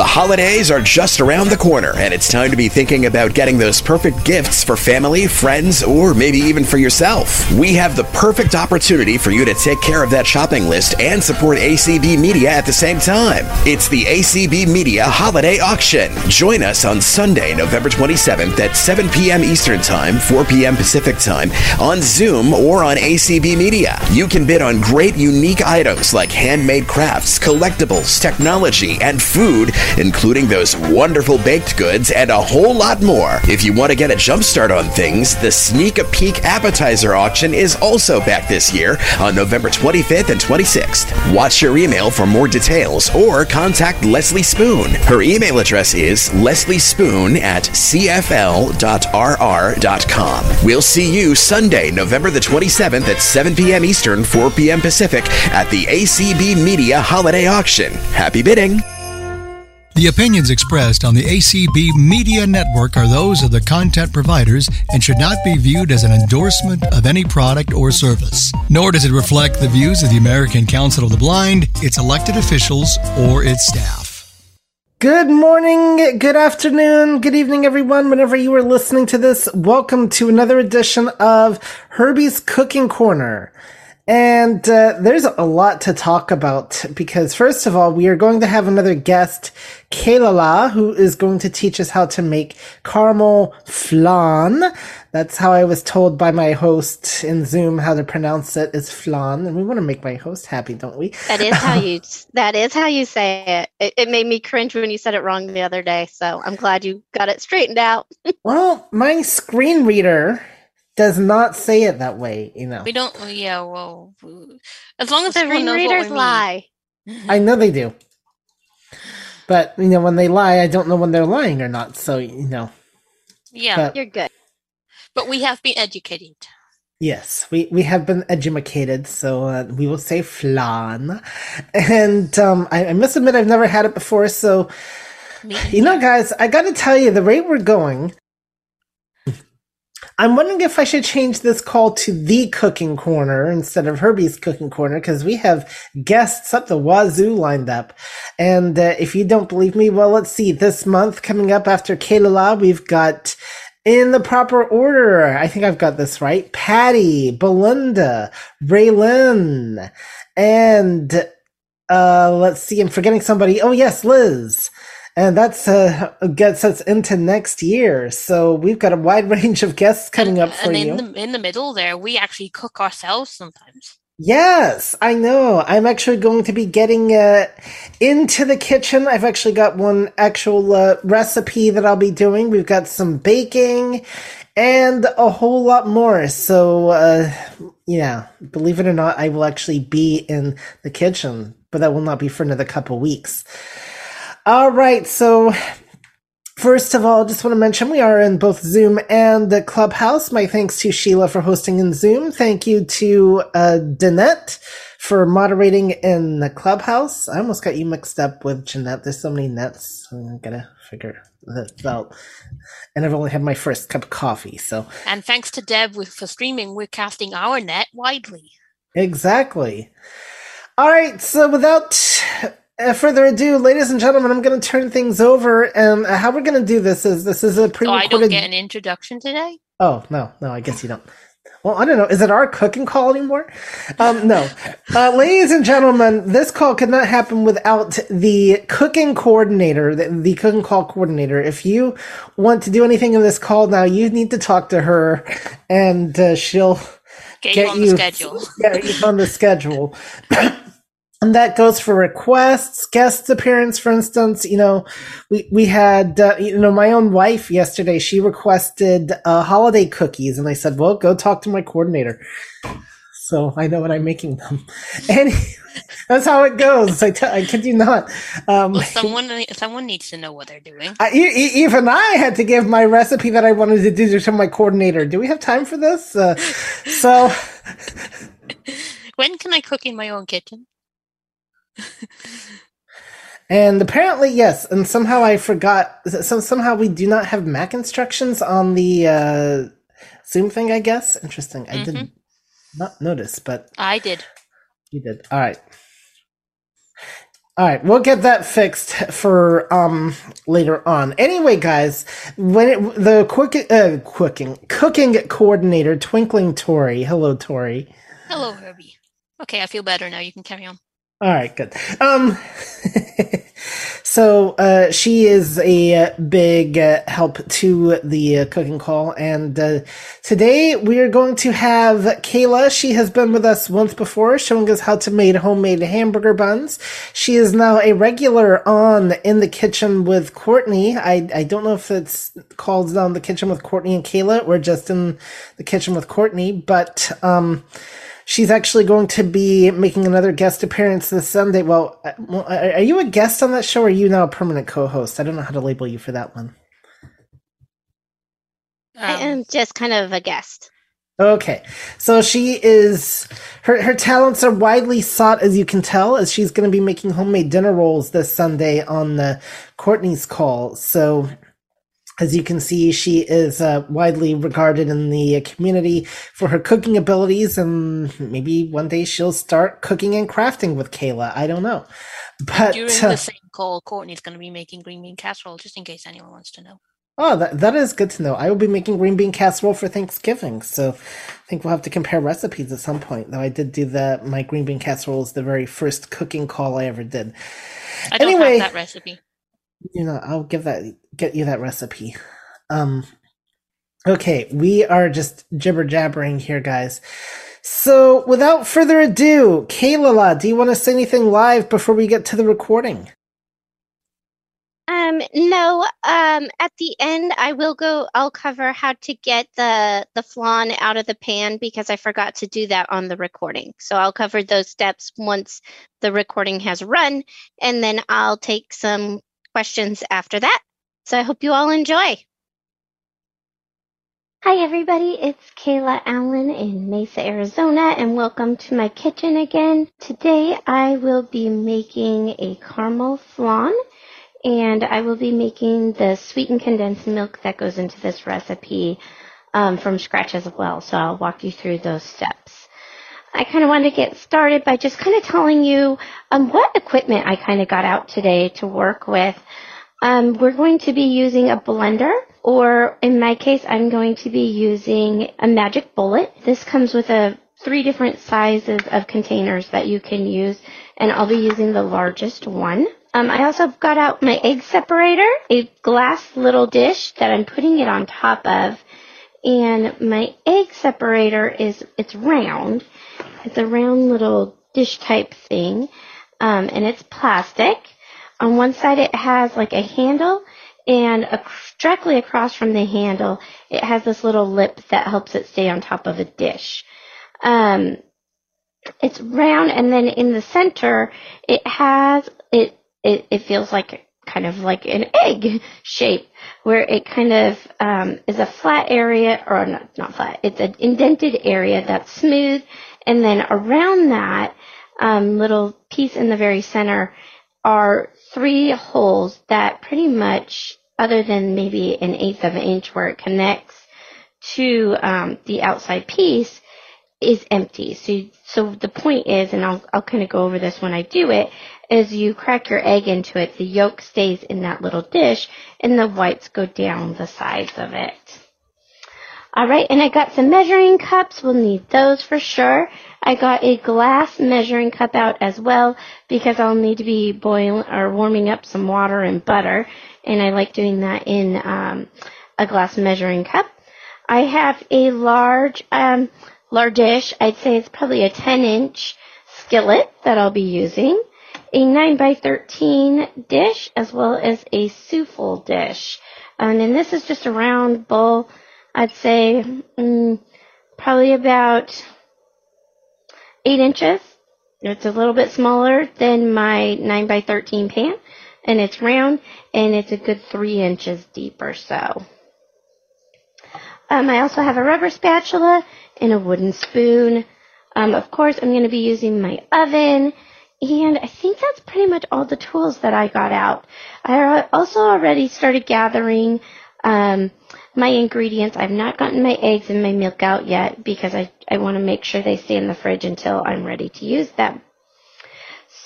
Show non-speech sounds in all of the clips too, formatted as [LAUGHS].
The holidays are just around the corner, and it's time to be thinking about getting those perfect gifts for family, friends, or maybe even for yourself. We have the perfect opportunity for you to take care of that shopping list and support ACB Media at the same time. It's the ACB Media Holiday Auction. Join us on Sunday, November 27th at 7 p.m. Eastern Time, 4 p.m. Pacific Time on Zoom or on ACB Media. You can bid on great unique items like handmade crafts, collectibles, technology, and food including those wonderful baked goods and a whole lot more. If you want to get a jump start on things, the Sneak a Peek Appetizer Auction is also back this year on November 25th and 26th. Watch your email for more details or contact Leslie Spoon. Her email address is lesliespoon at cfl.rr.com. We'll see you Sunday, November the 27th at 7 p.m. Eastern, 4 p.m. Pacific at the ACB Media Holiday Auction. Happy bidding! The opinions expressed on the ACB Media Network are those of the content providers and should not be viewed as an endorsement of any product or service. Nor does it reflect the views of the American Council of the Blind, its elected officials, or its staff. Good morning, good afternoon, good evening, everyone. Whenever you are listening to this, welcome to another edition of Herbie's Cooking Corner. And uh, there's a lot to talk about because, first of all, we are going to have another guest, Kaylala, who is going to teach us how to make caramel flan. That's how I was told by my host in Zoom how to pronounce it is flan, and we want to make my host happy, don't we? That is how you. [LAUGHS] that is how you say it. it. It made me cringe when you said it wrong the other day. So I'm glad you got it straightened out. [LAUGHS] well, my screen reader does not say it that way, you know. We don't. Yeah, well, as long as everyone knows readers what we lie. I know they do, but you know when they lie, I don't know when they're lying or not. So you know. Yeah, but, you're good. But we have been educated. Yes, we, we have been educated, so uh, we will say flan. And um, I, I must admit, I've never had it before, so you know, guys, I got to tell you, the rate we're going, I'm wondering if I should change this call to the cooking corner instead of Herbie's cooking corner because we have guests up the wazoo lined up. And uh, if you don't believe me, well, let's see. This month coming up after Kalala, we've got in the proper order. I think I've got this right. Patty, Belinda, Raylan, and uh, let's see. I'm forgetting somebody. Oh yes, Liz and that's uh, gets us into next year. So we've got a wide [LAUGHS] range of guests coming and, up for and you. In the, in the middle there, we actually cook ourselves sometimes. Yes, I know. I'm actually going to be getting uh, into the kitchen. I've actually got one actual uh, recipe that I'll be doing. We've got some baking and a whole lot more. So, uh, yeah, believe it or not, I will actually be in the kitchen, but that will not be for another couple weeks. All right, so First of all, just want to mention we are in both Zoom and the Clubhouse. My thanks to Sheila for hosting in Zoom. Thank you to uh, Danette for moderating in the Clubhouse. I almost got you mixed up with Jeanette. There's so many nets. I gotta figure that out. And I've only had my first cup of coffee, so. And thanks to Deb for streaming, we're casting our net widely. Exactly. All right, so without uh, further ado, ladies and gentlemen, I'm going to turn things over. And uh, how we're going to do this is this is a pre-recorded. Oh, I don't get an introduction today. Oh no, no, I guess you don't. Well, I don't know. Is it our cooking call anymore? Um, no. Uh, ladies and gentlemen, this call could not happen without the cooking coordinator, the, the, cooking call coordinator. If you want to do anything in this call now, you need to talk to her and uh, she'll get, get you on you, the schedule. Get you on the schedule. [LAUGHS] and that goes for requests, guest appearance, for instance. You know, we we had uh, you know my own wife yesterday. She requested uh, holiday cookies, and I said, "Well, go talk to my coordinator." So I know when I'm making them, [LAUGHS] and that's how it goes. I, t- I kid you not. Um, well, someone someone needs to know what they're doing. I, even I had to give my recipe that I wanted to do to my coordinator. Do we have time for this? Uh, so. [LAUGHS] when can I cook in my own kitchen? And apparently, yes. And somehow I forgot. So somehow we do not have Mac instructions on the uh, Zoom thing. I guess interesting. I mm-hmm. did not not notice, but I did. You did. All right. All right, we'll get that fixed for um later on. Anyway, guys, when it, the quick uh, cooking cooking coordinator, Twinkling Tori. Hello, Tori. Hello, Herbie. Okay, I feel better now. You can carry on. All right, good. Um, [LAUGHS] so uh, she is a big uh, help to the uh, cooking call, and uh, today we are going to have Kayla. She has been with us once before, showing us how to make homemade hamburger buns. She is now a regular on in the kitchen with Courtney. I I don't know if it's called down the kitchen with Courtney and Kayla, or just in the kitchen with Courtney, but um she's actually going to be making another guest appearance this Sunday. Well, uh, well, are you a guest on that show, or are you now a permanent co-host? I don't know how to label you for that one. I Um, am just kind of a guest. Okay, so she is her her talents are widely sought, as you can tell, as she's going to be making homemade dinner rolls this Sunday on the Courtney's call. So. As you can see, she is uh, widely regarded in the community for her cooking abilities, and maybe one day she'll start cooking and crafting with Kayla. I don't know, but During uh, the same call, Courtney's going to be making green bean casserole, just in case anyone wants to know. Oh, that, that is good to know. I will be making green bean casserole for Thanksgiving, so I think we'll have to compare recipes at some point. Though I did do the my green bean casserole is the very first cooking call I ever did. I don't Anyway. have that recipe. You know, I'll give that get you that recipe. Um, okay, we are just jibber jabbering here, guys. So, without further ado, Kayla, do you want to say anything live before we get to the recording? Um, no. Um, at the end, I will go. I'll cover how to get the the flan out of the pan because I forgot to do that on the recording. So I'll cover those steps once the recording has run, and then I'll take some questions after that. So I hope you all enjoy. Hi, everybody. It's Kayla Allen in Mesa, Arizona, and welcome to my kitchen again. Today, I will be making a caramel flan, and I will be making the sweetened condensed milk that goes into this recipe um, from scratch as well. So I'll walk you through those steps. I kind of wanted to get started by just kind of telling you um, what equipment I kind of got out today to work with. Um, we're going to be using a blender, or in my case, I'm going to be using a magic bullet. This comes with a three different sizes of containers that you can use, and I'll be using the largest one. Um, I also got out my egg separator, a glass little dish that I'm putting it on top of, and my egg separator is it's round. It's a round little dish type thing, um, and it's plastic. On one side, it has like a handle, and ac- directly across from the handle, it has this little lip that helps it stay on top of a dish. Um, it's round, and then in the center, it has it. It, it feels like kind of like an egg [LAUGHS] shape, where it kind of um, is a flat area, or not, not flat. It's an indented area that's smooth, and then around that um, little piece in the very center are three holes that pretty much, other than maybe an eighth of an inch where it connects to um, the outside piece, is empty. So, so the point is, and I'll, I'll kind of go over this when I do it, is you crack your egg into it, the yolk stays in that little dish, and the whites go down the sides of it. All right, and I got some measuring cups. We'll need those for sure. I got a glass measuring cup out as well because I'll need to be boiling or warming up some water and butter, and I like doing that in um, a glass measuring cup. I have a large, um, largish, I'd say it's probably a 10 inch skillet that I'll be using, a 9 by 13 dish, as well as a souffle dish. And then this is just a round bowl, I'd say mm, probably about 8 inches. It's a little bit smaller than my 9 by 13 pan, and it's round, and it's a good 3 inches deep or so. Um, I also have a rubber spatula and a wooden spoon. Um, of course, I'm going to be using my oven, and I think that's pretty much all the tools that I got out. I also already started gathering um, my ingredients. I've not gotten my eggs and my milk out yet because I, I want to make sure they stay in the fridge until I'm ready to use them.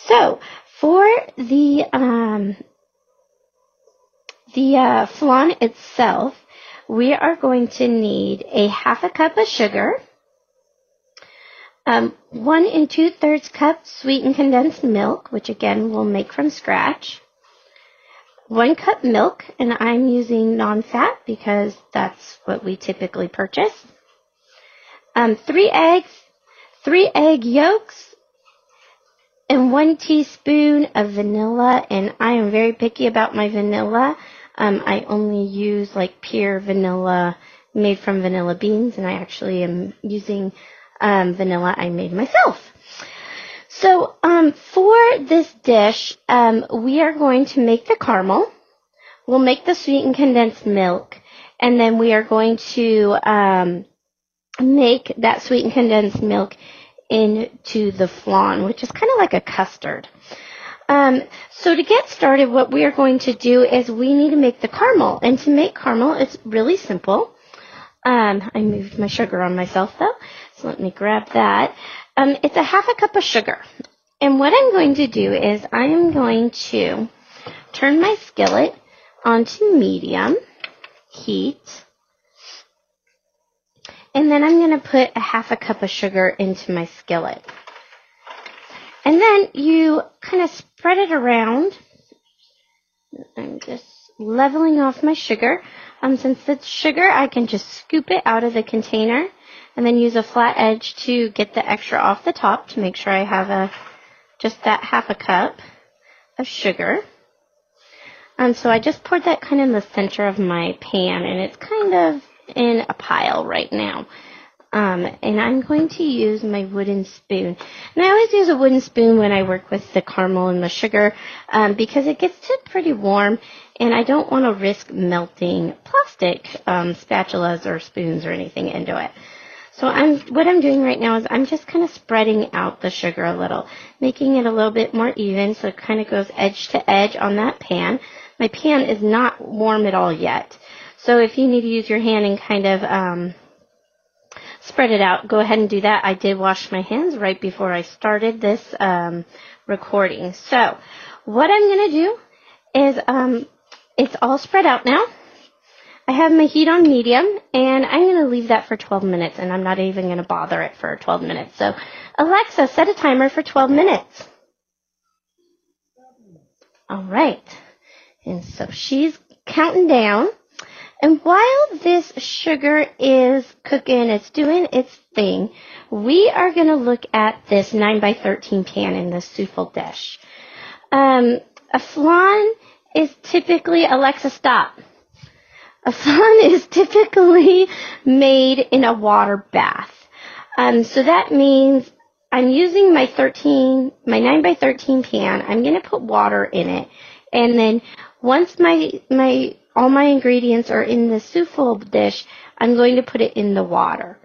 So, For the um, the uh, flan itself, we are going to need a half a cup of sugar, um, one and two thirds cup sweetened condensed milk, which again we'll make from scratch, one cup milk, and I'm using non-fat because that's what we typically purchase. Um, three eggs, three egg yolks, and one teaspoon of vanilla. And I am very picky about my vanilla. Um, I only use like pure vanilla made from vanilla beans, and I actually am using um, vanilla I made myself. So um, for this dish, um, we are going to make the caramel. We'll make the sweetened condensed milk, and then we are going to um, make that sweetened condensed milk into the flan, which is kind of like a custard. Um, so to get started, what we are going to do is we need to make the caramel. And to make caramel, it's really simple. Um, I moved my sugar on myself though, so let me grab that. Um, it's a half a cup of sugar. And what I'm going to do is I am going to turn my skillet onto medium heat. And then I'm going to put a half a cup of sugar into my skillet. And then you kind of spread it around. I'm just leveling off my sugar. Um, since it's sugar, I can just scoop it out of the container and then use a flat edge to get the extra off the top to make sure I have a just that half a cup of sugar. Um, so I just poured that kind of in the center of my pan and it's kind of in a pile right now. Um, and I'm going to use my wooden spoon. And I always use a wooden spoon when I work with the caramel and the sugar um, because it gets to pretty warm and I don't want to risk melting plastic um, spatulas or spoons or anything into it. So I'm what I'm doing right now is I'm just kind of spreading out the sugar a little, making it a little bit more even so it kind of goes edge to edge on that pan. My pan is not warm at all yet. So if you need to use your hand and kind of um, spread it out, go ahead and do that. I did wash my hands right before I started this um, recording. So what I'm going to do is um, it's all spread out now. I have my heat on medium and I'm going to leave that for 12 minutes and I'm not even going to bother it for 12 minutes. So Alexa, set a timer for 12 minutes. All right. And so she's counting down. And while this sugar is cooking, it's doing its thing, we are going to look at this 9 by 13 pan in this souffle dish. Um, a flan is typically, Alexa, stop. A flan is typically made in a water bath. Um, so that means I'm using my 13, my 9 by 13 pan. I'm going to put water in it. And then once my, my, all my ingredients are in the souffle dish, I'm going to put it in the water.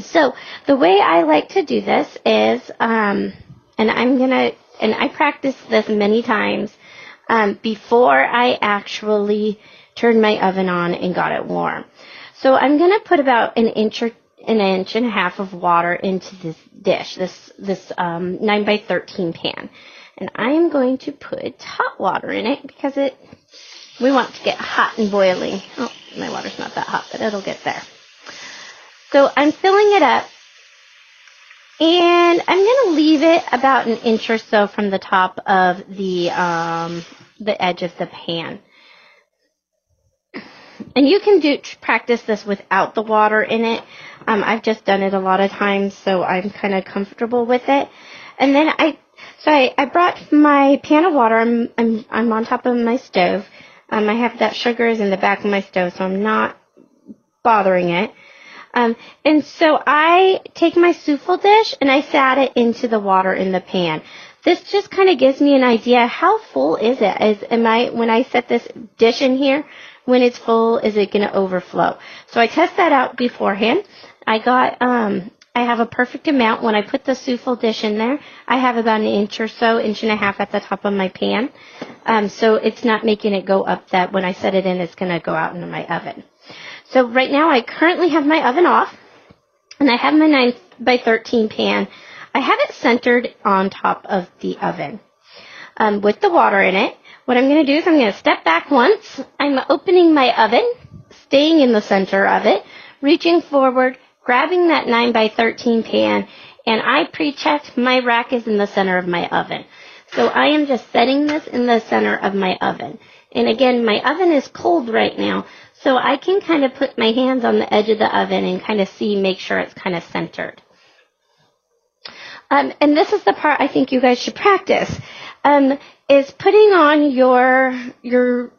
So the way I like to do this is, um, and I'm gonna, and I practice this many times, um, before I actually turned my oven on and got it warm. So I'm gonna put about an inch or an inch and a half of water into this dish, this this um, nine by thirteen pan, and I am going to put hot water in it because it we want to get hot and boiling. Oh, my water's not that hot, but it'll get there. So I'm filling it up, and I'm going to leave it about an inch or so from the top of the um, the edge of the pan. And you can do practice this without the water in it. Um, I've just done it a lot of times, so I'm kind of comfortable with it. And then I, so I, I brought my pan of water. I'm, I'm, I'm on top of my stove. Um, I have that sugar is in the back of my stove, so I'm not bothering it. Um, and so I take my souffle dish and I sat it into the water in the pan. This just kind of gives me an idea how full is it? Is am I when I set this dish in here? When it's full, is it going to overflow? So I test that out beforehand. I got um, I have a perfect amount. When I put the souffle dish in there, I have about an inch or so, inch and a half at the top of my pan. Um, so it's not making it go up that when I set it in, it's going to go out into my oven. So right now I currently have my oven off and I have my 9 by 13 pan I have it centered on top of the oven. um, with the water in it. What I'm going to do is I'm going to step back once. I'm opening my oven, staying in the center of it, reaching forward, grabbing that 9 by 13 pan, and I pre-checked my rack is in the center of my oven. So I am just setting this in the center of my oven. And again, my oven is cold right now, so I can kind of put my hands on the edge of the oven and kind of see, make sure it's kind of centered. Um, and this is the part I think you guys should practice, um, is putting on your, your,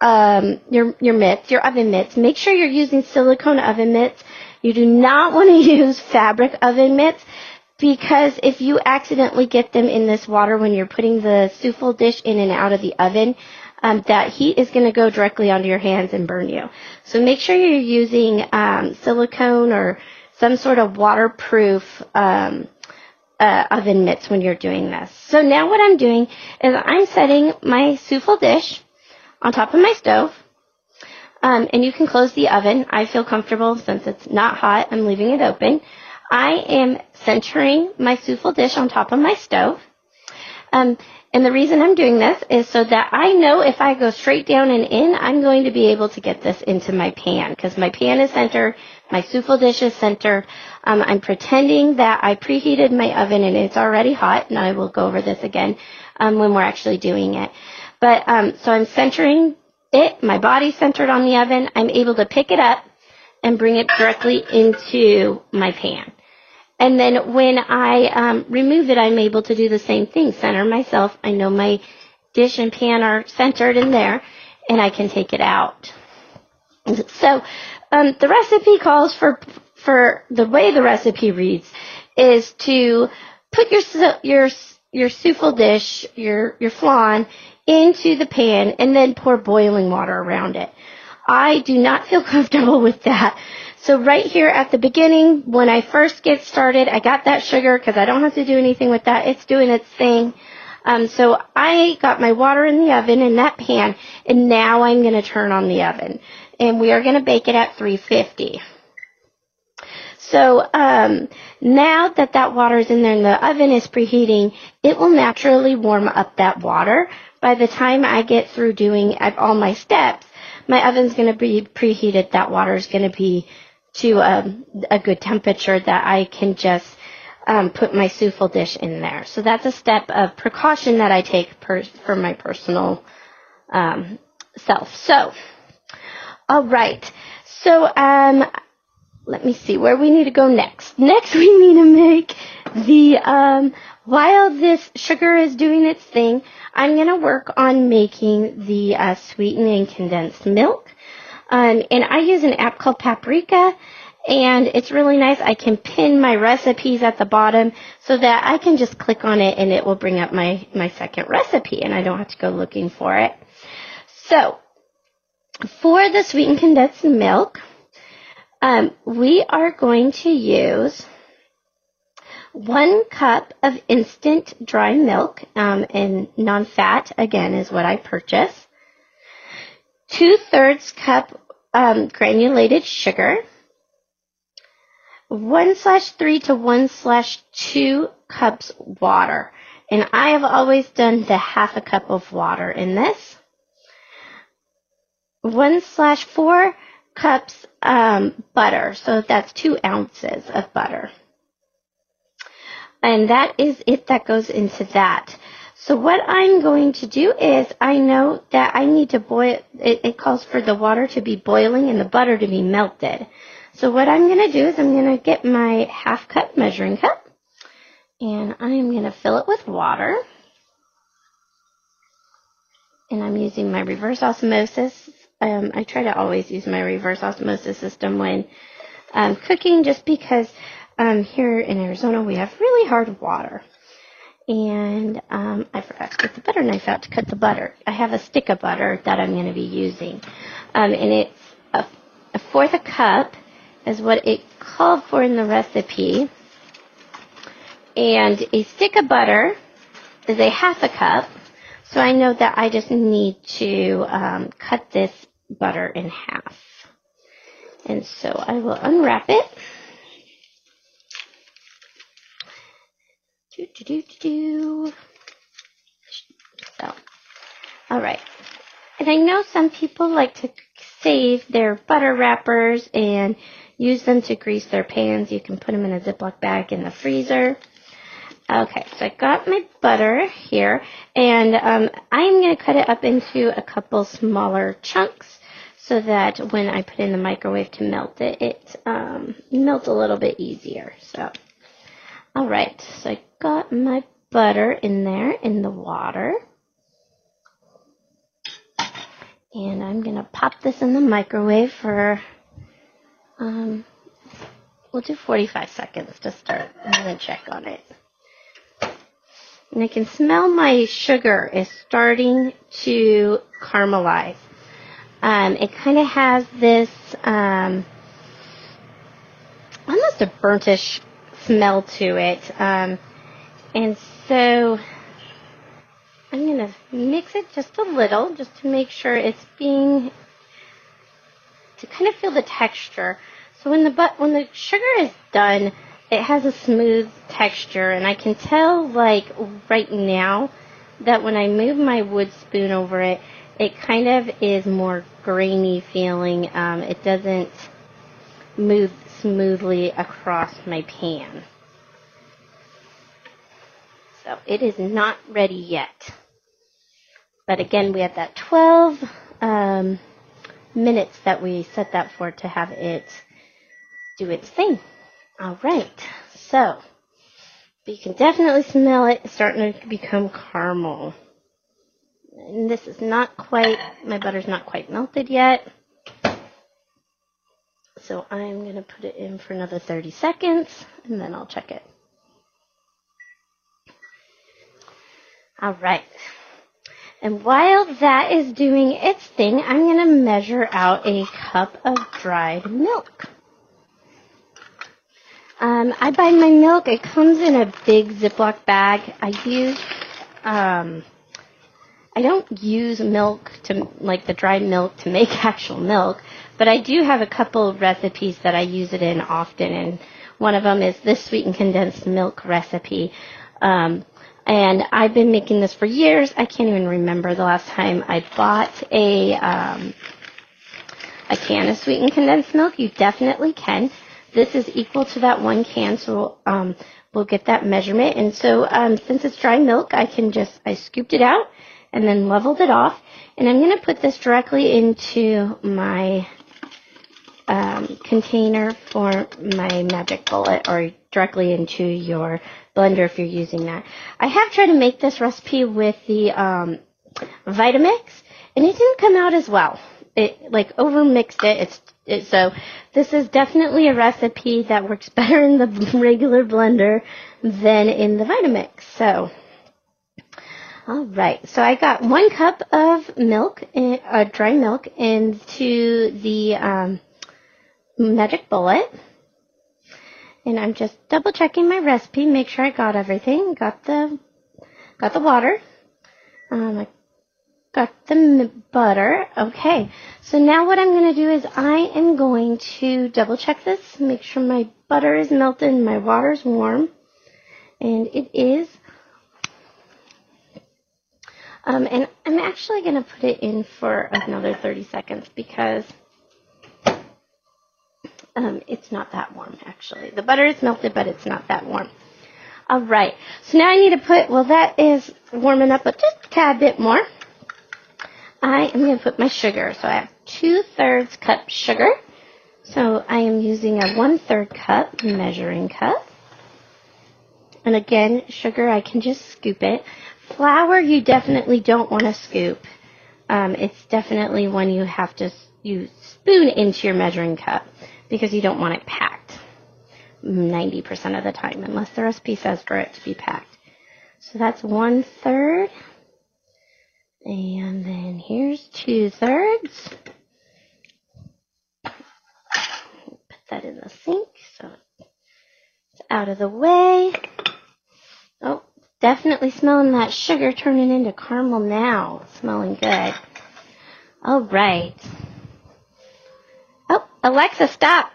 um, your, your mitts, your oven mitts. Make sure you're using silicone oven mitts. You do not want to [LAUGHS] use fabric oven mitts because if you accidentally get them in this water when you're putting the souffle dish in and out of the oven, um, that heat is going to go directly onto your hands and burn you. So make sure you're using um, silicone or some sort of waterproof um, uh, oven mitts when you're doing this. So now what I'm doing is I'm setting my souffle dish on top of my stove. Um, and you can close the oven. I feel comfortable since it's not hot. I'm leaving it open. I am centering my souffle dish on top of my stove. Um, and the reason I'm doing this is so that I know if I go straight down and in, I'm going to be able to get this into my pan because my pan is centered, my souffle dish is centered. Um, I'm pretending that I preheated my oven and it's already hot, and I will go over this again um, when we're actually doing it. But um, so I'm centering it, my body's centered on the oven. I'm able to pick it up and bring it directly into my pan. And then when I um, remove it, I'm able to do the same thing. Center myself. I know my dish and pan are centered in there, and I can take it out. So um, the recipe calls for for the way the recipe reads is to put your your your souffle dish, your your flan, into the pan and then pour boiling water around it. I do not feel [LAUGHS] comfortable with that. So right here at the beginning, when I first get started, I got that sugar because I don't have to do anything with that. It's doing its thing. Um, so I got my water in the oven in that pan, and now I'm going to turn on the oven. And we are going to bake it at 350. So um, now that that water is in there and the oven is preheating, it will naturally warm up that water. By the time I get through doing all my steps, my oven's going to be preheated. That water is going to be to a, um, a good temperature that I can just um, put my souffle dish in there. So that's a step of precaution that I take per, for my personal um, self. So, all right. So, um, let me see where we need to go next. [LAUGHS] Next, we need to make the um, while this sugar is doing its thing. I'm going to work on making the uh, sweetened and condensed milk. Um, and I use an app called Paprika, and it's really nice. I can pin my recipes at the bottom so that I can just click on it and it will bring up my, my second recipe, and I don't have to go looking for it. So, for the sweetened condensed milk, um, we are going to use one cup of instant dry milk um, and non-fat, again, is what I purchased two thirds cup um, granulated sugar, one slash three to one slash two cups water. And I have always done the half a cup of water in this. One slash four cups um, butter. So that's two ounces of butter. And that is it that goes into that. So what I'm going to do is I know that I need to boil, it, it calls for the water to be boiling and the butter to be melted. So what I'm going to do is I'm going to get my half cup measuring cup and I am going to fill it with water. And I'm using my reverse osmosis. Um, I try to always use my reverse osmosis system when um, cooking just because um, here in Arizona we have really hard water and um, I forgot to get the butter knife out to cut the butter. I have a stick of butter that I'm going to be using, um, and it's a, a fourth a cup is what it called for in the recipe, and a stick of butter is a half a cup. So I know that I just need to um, cut this butter in half. And so I will unwrap it. Do, do, do, do, So, all right. And I know some people like to save their butter wrappers and use them to grease their pans. You can put them in a Ziploc bag in the freezer. Okay, so I got my butter here, and um, I'm going to cut it up into a couple smaller chunks so that when I put in the microwave to melt it, it um, melts a little bit easier. So, all right, so I got my butter in there in the water. And I'm going to pop this in the microwave for, um, we'll do 45 seconds to start and then check on it. And I can smell my sugar is starting to caramelize. Um, it kind of has this um, almost a burntish smell to it. Um, and so I'm going to mix it just a little just to make sure it's being to kind of feel the texture. So when the but when the sugar is done, it has a smooth texture and I can tell like right now that when I move my wood spoon over it, it kind of is more grainy feeling. Um, it doesn't move smoothly across my pan. So it is not ready yet. But again, we have that 12 um, minutes that we set that for to have it do its thing. All right, so you can definitely smell it starting to become caramel. And this is not quite, my butter's not quite melted yet. So I'm going to put it in for another 30 seconds and then I'll check it. All right. And while that is doing its thing, I'm going to measure out a cup of dried milk. Um, I buy my milk. It comes in a big Ziploc bag. I use, um, I don't use milk to, like the dried milk to make [LAUGHS] actual milk, but I do have a couple recipes that I use it in often, and one of them is this sweetened condensed milk recipe. Um, and I've been making this for years. I can't even remember the last time I bought a um, a can of sweetened condensed milk. You definitely can. This is equal to that one can, so um, we'll get that measurement. And so um, since it's dry milk, I can just I scooped it out and then leveled it off. And I'm going to put this directly into my um, container for my magic bullet or directly into your blender if you're using that. I have tried to make this recipe with the um, Vitamix, and it didn't come out as well. It like overmixed it. It's it, so this is definitely a recipe that works [LAUGHS] better in the regular blender than in the Vitamix. So. All right, so I got one cup of milk, uh, dry milk, into the um, magic bullet. And I'm just double checking my recipe, make sure I got everything. Got the got the water. Um, I got the butter. Okay. So now what I'm going to do is I am going to double check this, make sure my butter is melted and my water is warm. And it is. Um, and I'm actually going to put it in for another 30 seconds because um, it's not that warm, actually. The butter is melted, but it's not that warm. All right. So now I need to put, well, that is warming up, but just a tad bit more. I am going to put my sugar. So I have two thirds cup sugar. So I am using a one third cup measuring cup. And again, sugar, I can just scoop it. Flour, you definitely don't want to scoop. Um, it's definitely one you have to you spoon into your measuring cup because you don't want it packed 90% of the time unless the recipe says for it to be packed. So that's one third. And then here's two thirds. Put that in the sink so it's out of the way. Oh, definitely smelling that sugar turning into caramel now. It's smelling good. All right. Oh, Alexa, stop.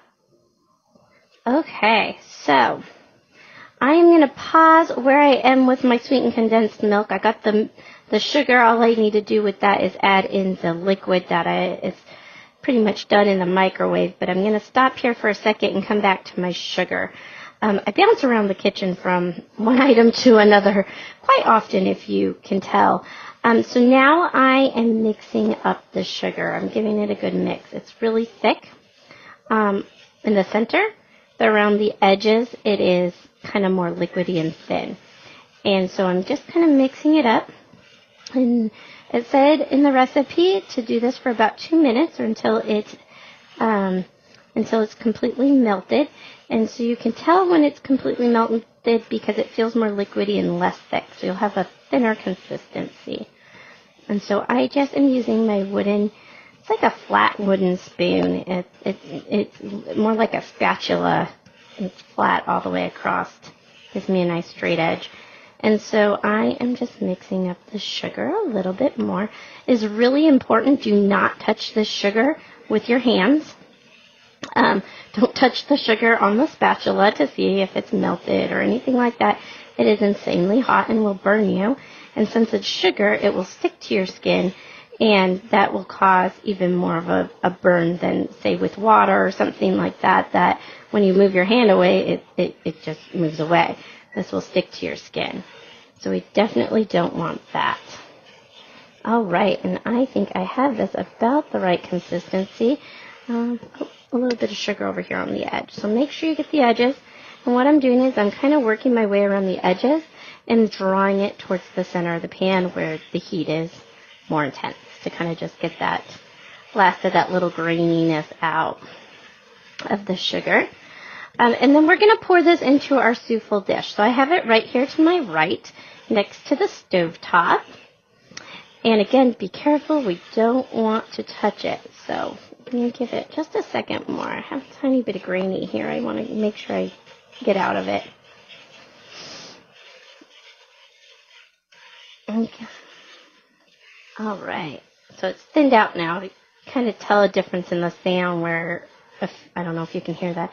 Okay, so I am going to pause where I am with my sweetened condensed milk. I got the the sugar. All I need to do with that is add in the liquid that I pretty much done in the microwave. But I'm going to stop here for a second and come back to my sugar. Um, I bounce around the kitchen from [LAUGHS] one item to another quite often, if you can tell. Um, so now I am mixing up the sugar. I'm giving it a good mix. It's really thick um, in the center, but around the edges it is kind of more liquidy and thin. And so I'm just kind of mixing it up. And it said in the recipe to do this for about two minutes or until it um, until it's completely melted. And so you can tell when it's completely melted because it feels more liquidy and less thick. So you'll have a thinner consistency. And so I just am using my wooden, it's like a flat wooden spoon. It, it, it's more like a spatula. It's flat all the way across. Gives me a nice straight edge. And so I am just mixing up the sugar a little bit more. Is really important. Do not touch the sugar with your hands. Um, don't touch the sugar on the spatula to see if it's melted or anything like that. It is insanely hot and will burn you. And since it's sugar, it will stick to your skin and that will cause even more of a, a burn than say with water or something like that that when you move your hand away it, it, it just moves away. This will stick to your skin. So we definitely don't want that. Alright, and I think I have this about the right consistency. Um, a little bit of sugar over here on the edge. So make sure you get the edges. And what I'm doing is I'm kind of working my way around the edges and drawing it towards the center of the pan where the heat is more intense to kind of just get that last of that little graininess out of the sugar. Um, and then we're going to pour this into our souffle dish. So I have it right here to my right next to the stove top. And again, be careful. We don't want to touch it. So I'm going to give it just a second more. I have a tiny bit of grainy here. I want to make sure I get out of it. Okay. All right. So it's thinned out now. To kind of tell a difference in the sound where, if, I don't know if you can hear that,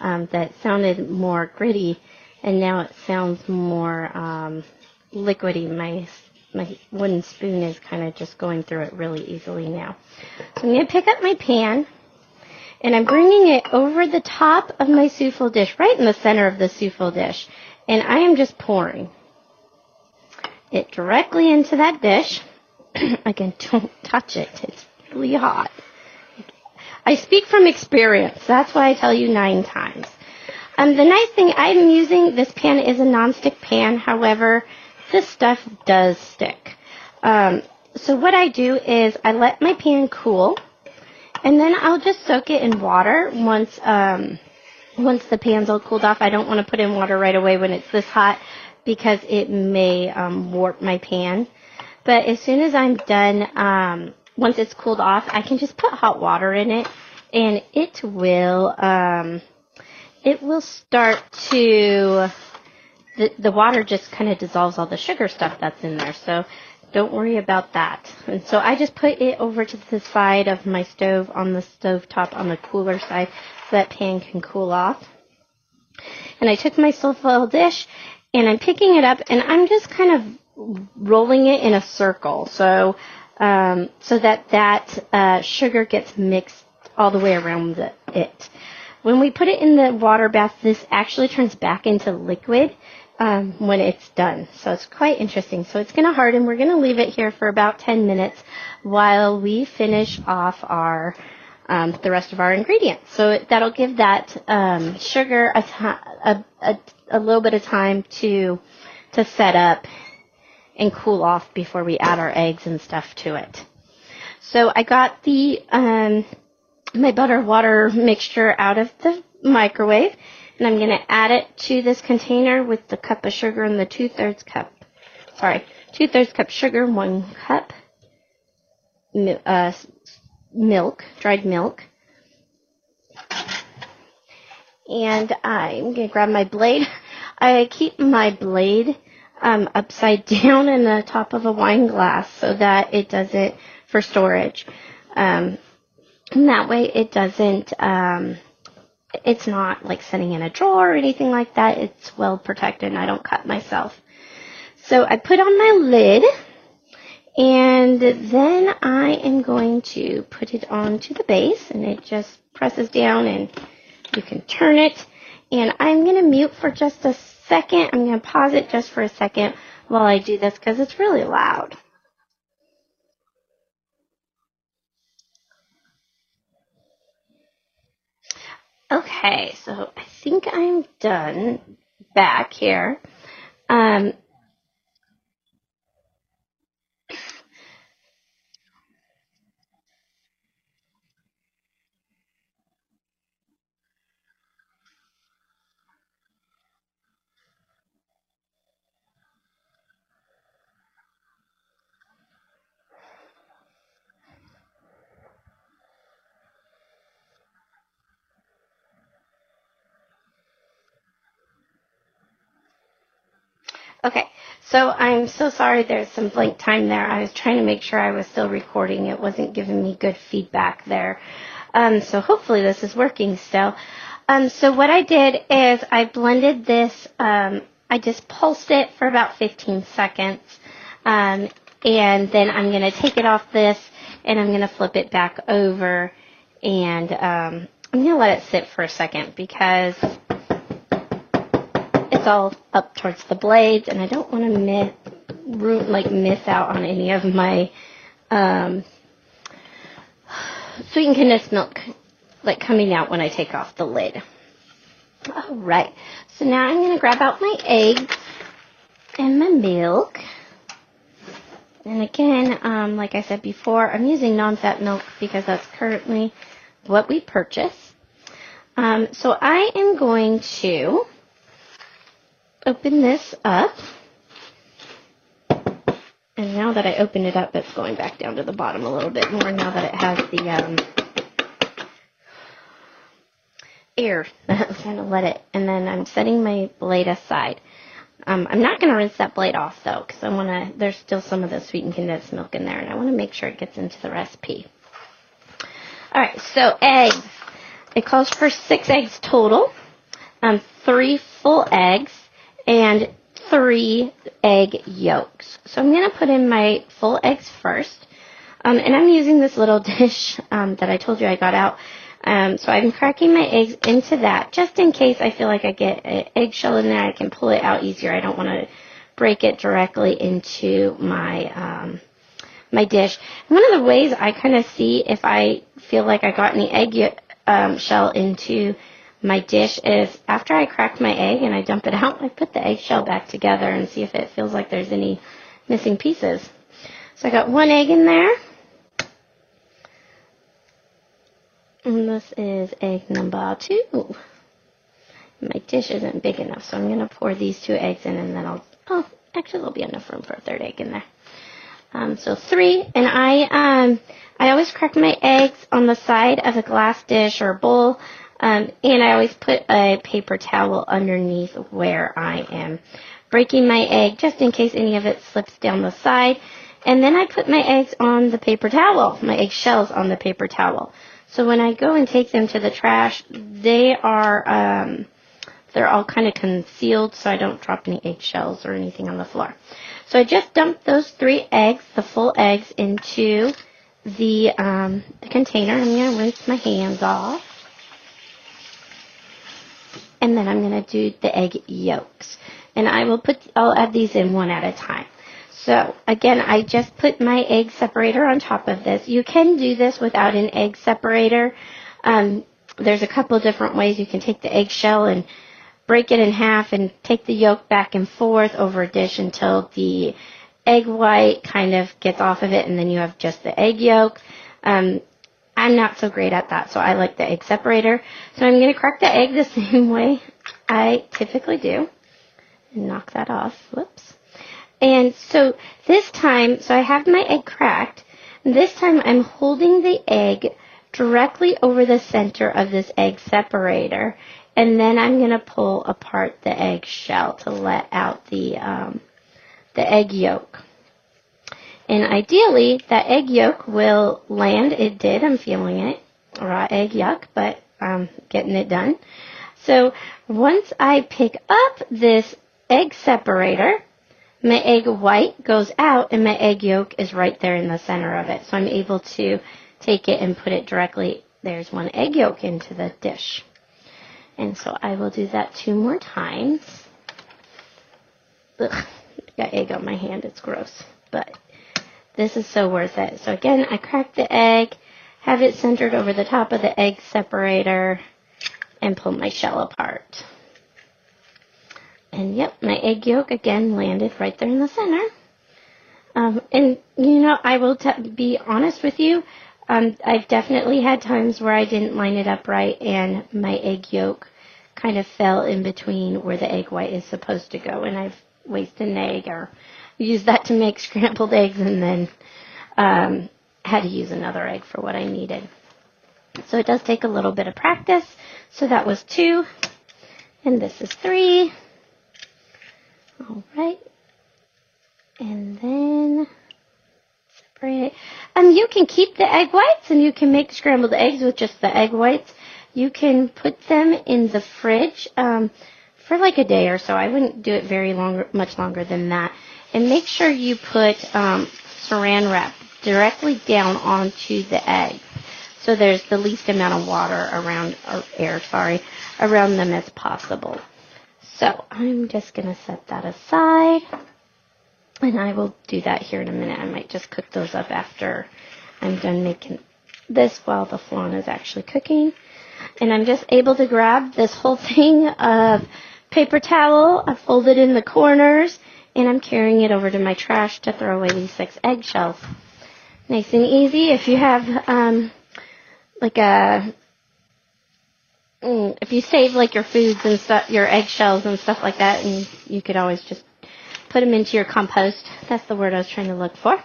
um, that sounded more gritty, and now it sounds more um, liquidy. My my wooden spoon is kind of just going through it really easily now. So I'm going to pick up my pan, and I'm bringing it over the top of my souffle dish, right in the center of the souffle dish, and I am just pouring it directly into that dish. [CLEARS THROAT] Again, don't touch it. It's really hot. I speak from experience. That's why I tell you nine times. Um, the nice thing, I'm using this pan is a non-stick pan. However, this stuff does stick. Um, so what I do is I let my pan cool, and then I'll just soak it in water once um, once the pan's all cooled off. I don't want to put in water right away when it's this hot because it may um, warp my pan. But as soon as I'm done, um, once it's cooled off, I can just put hot water in it, and it will um, it will start to the the water just kind of dissolves all the sugar stuff that's in there. So don't worry about that. And so I just put it over to the side of my stove on the stove top on the cooler side so that pan can cool off. And I took my souffle dish and I'm picking it up and I'm just kind of rolling it in a circle. So um, so that that uh, sugar gets mixed all the way around the, it. When we put it in the water bath, this actually turns back into liquid um, when it's done. So it's quite interesting. So it's going to harden. We're going to leave it here for about 10 minutes while we finish off our um, the rest of our ingredients. So that'll give that um, sugar a, a, a, a little bit of time to to set up and cool off before we add our eggs and stuff to it. So I got the um, my butter water mixture out of the microwave and I'm going to add it to this container with the cup of sugar and the two thirds cup, sorry, two thirds cup sugar, one cup uh, milk, dried milk. And I'm going to grab my blade. [LAUGHS] I keep my blade um, upside [LAUGHS] down in the top of a wine glass so that it doesn't, for storage. Um, and that way it doesn't um, it's not like sitting in a drawer or anything like that. It's well protected and I don't cut myself. So I put on my lid and then I am going to put it onto the base and it just presses down and you can turn it. And I'm going to mute for just a second. I'm going to pause it just for a second while I do this because it's really loud. Okay, so I think I'm done back here. Um, Okay, so I'm so sorry there's some blank time there. I was trying to make sure I was still recording. It wasn't giving me good feedback there. Um, so hopefully this is working still. Um, so what I did is I blended this, um, I just pulsed it for about 15 seconds. Um, and then I'm going to take it off this and I'm going to flip it back over and um, I'm going to let it sit for a second because all up towards the blades, and I don't want to miss, like miss out on any of my um, sweetened condensed milk, like coming out when I take off the lid. All right, so now I'm going to grab out my eggs and my milk. And again, um, like I said before, I'm using non-fat milk because that's currently what we purchase. Um, so I am going to open this up. And now that I open it up, it's going back down to the bottom a little bit more now that it has the um, air. [LAUGHS] I'm going to let it. And then I'm setting my blade aside. Um, I'm not going to rinse that blade off though, because I want to. There's still some of the sweetened condensed milk in there, and I want to make sure it gets into the recipe. All right, so eggs. It calls for six eggs total. Um, three full eggs and three egg yolks. So I'm going to put in my full eggs first. Um, and I'm using this little [LAUGHS] dish um, that I told you I got out. Um, so I'm cracking my eggs into that just in case I feel like I get an eggshell in there. I can pull it out easier. I don't want to break it directly into my um, my dish. And one of the ways I kind of see if I feel like I got any egg um, shell into my dish is after I crack my egg and I dump it out, I put the eggshell back together and see if it feels like there's any missing pieces. So I got one egg in there. And this is egg number two. My dish isn't big enough, so I'm going to pour these two eggs in and then I'll, oh, actually there'll be enough room for a third egg in there. Um, so three, and I, um, I always crack my eggs on the side of a glass dish or bowl um, and I always put a paper towel underneath where I am breaking my egg just in case any of it slips down the side. And then I put my eggs on the paper towel, my egg shells on the paper towel. So when I go and take them to the trash, they are, um, they're all kind of concealed so I don't drop any eggshells or anything on the floor. So I just dumped those three eggs, the full eggs, into the, um, the container. I'm going to rinse my hands off and then I'm going to do the egg yolks. And I will put, I'll add these in one at a time. So again, I just put my egg separator on top of this. You can do this without an egg separator. Um, there's a couple different ways you can take the eggshell and break it in half and take the yolk back and forth over a dish until the egg white kind of gets off of it and then you have just the egg yolk. Um, I'm not so great at that, so I like the egg separator. So I'm going to crack the egg the [LAUGHS] same way I typically do. And knock that off. Whoops. And so this time, so I have my egg cracked. This time I'm holding the egg directly over the center of this egg separator. And then I'm going to pull apart the egg shell to let out the, um, the egg yolk. And ideally, that egg yolk will land. It did. I'm feeling it. Raw egg yuck, but um, getting it done. So once I pick up this egg separator, my egg white goes out and my egg yolk is right there in the center of it. So I'm able to take it and put it directly, there's one egg yolk into the dish. And so I will do that two more times. Ugh, got egg on my hand, it's gross. But this is so worth it. So again, I crack the egg, have it centered over the top of the egg separator, and pull my shell apart. And yep, my egg yolk again landed right there in the center. Um, and you know, I will t- be honest with you. Um, I've definitely had times where I didn't line it up right, and my egg yolk kind of fell in between where the egg white is supposed to go, and I've wasted an egg or used that to make [LAUGHS] scrambled eggs, and then um, had to use another egg for what I needed. So it does take a little bit of practice. So that was two, and this is three. All right. And then separate. Um, you can keep the egg whites and you can make scrambled eggs with just the egg whites. You can put them in the fridge um, for like a day or so. I wouldn't do it very long, much longer than that. And make sure you put um, saran wrap directly down onto the egg. So there's the least amount of water around, or air, sorry, around them as possible. So I'm just going to set that aside. And I will do that here in a minute. I might just cook those up after I'm done making this while the flan is actually cooking. And I'm just able to grab this whole [LAUGHS] thing of paper towel. I fold it in the corners and I'm carrying it over to my trash to throw away these six eggshells. Nice and easy. If you have, um, like a Mm, if you save like your foods and stuff, your eggshells and stuff like that, and you could always just put them into your compost. That's the word I was trying to look for.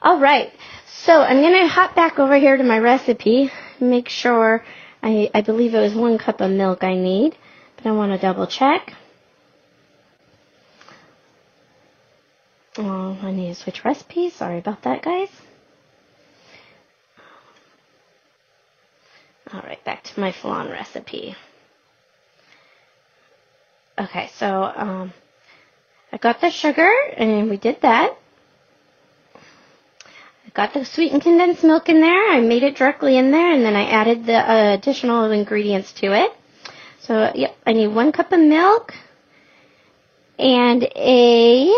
All right. So I'm to hop back over here to my recipe. Make sure I, I believe it was one cup of milk I need, but I want to double check. Oh, I need to switch recipes. Sorry about that, guys. Alright, back to my flan recipe. Okay, so um, I got the sugar, and we did that. I got the sweetened condensed milk in there. I made it directly in there, and then I added the uh, additional ingredients to it. So, yep, I need one cup of milk and a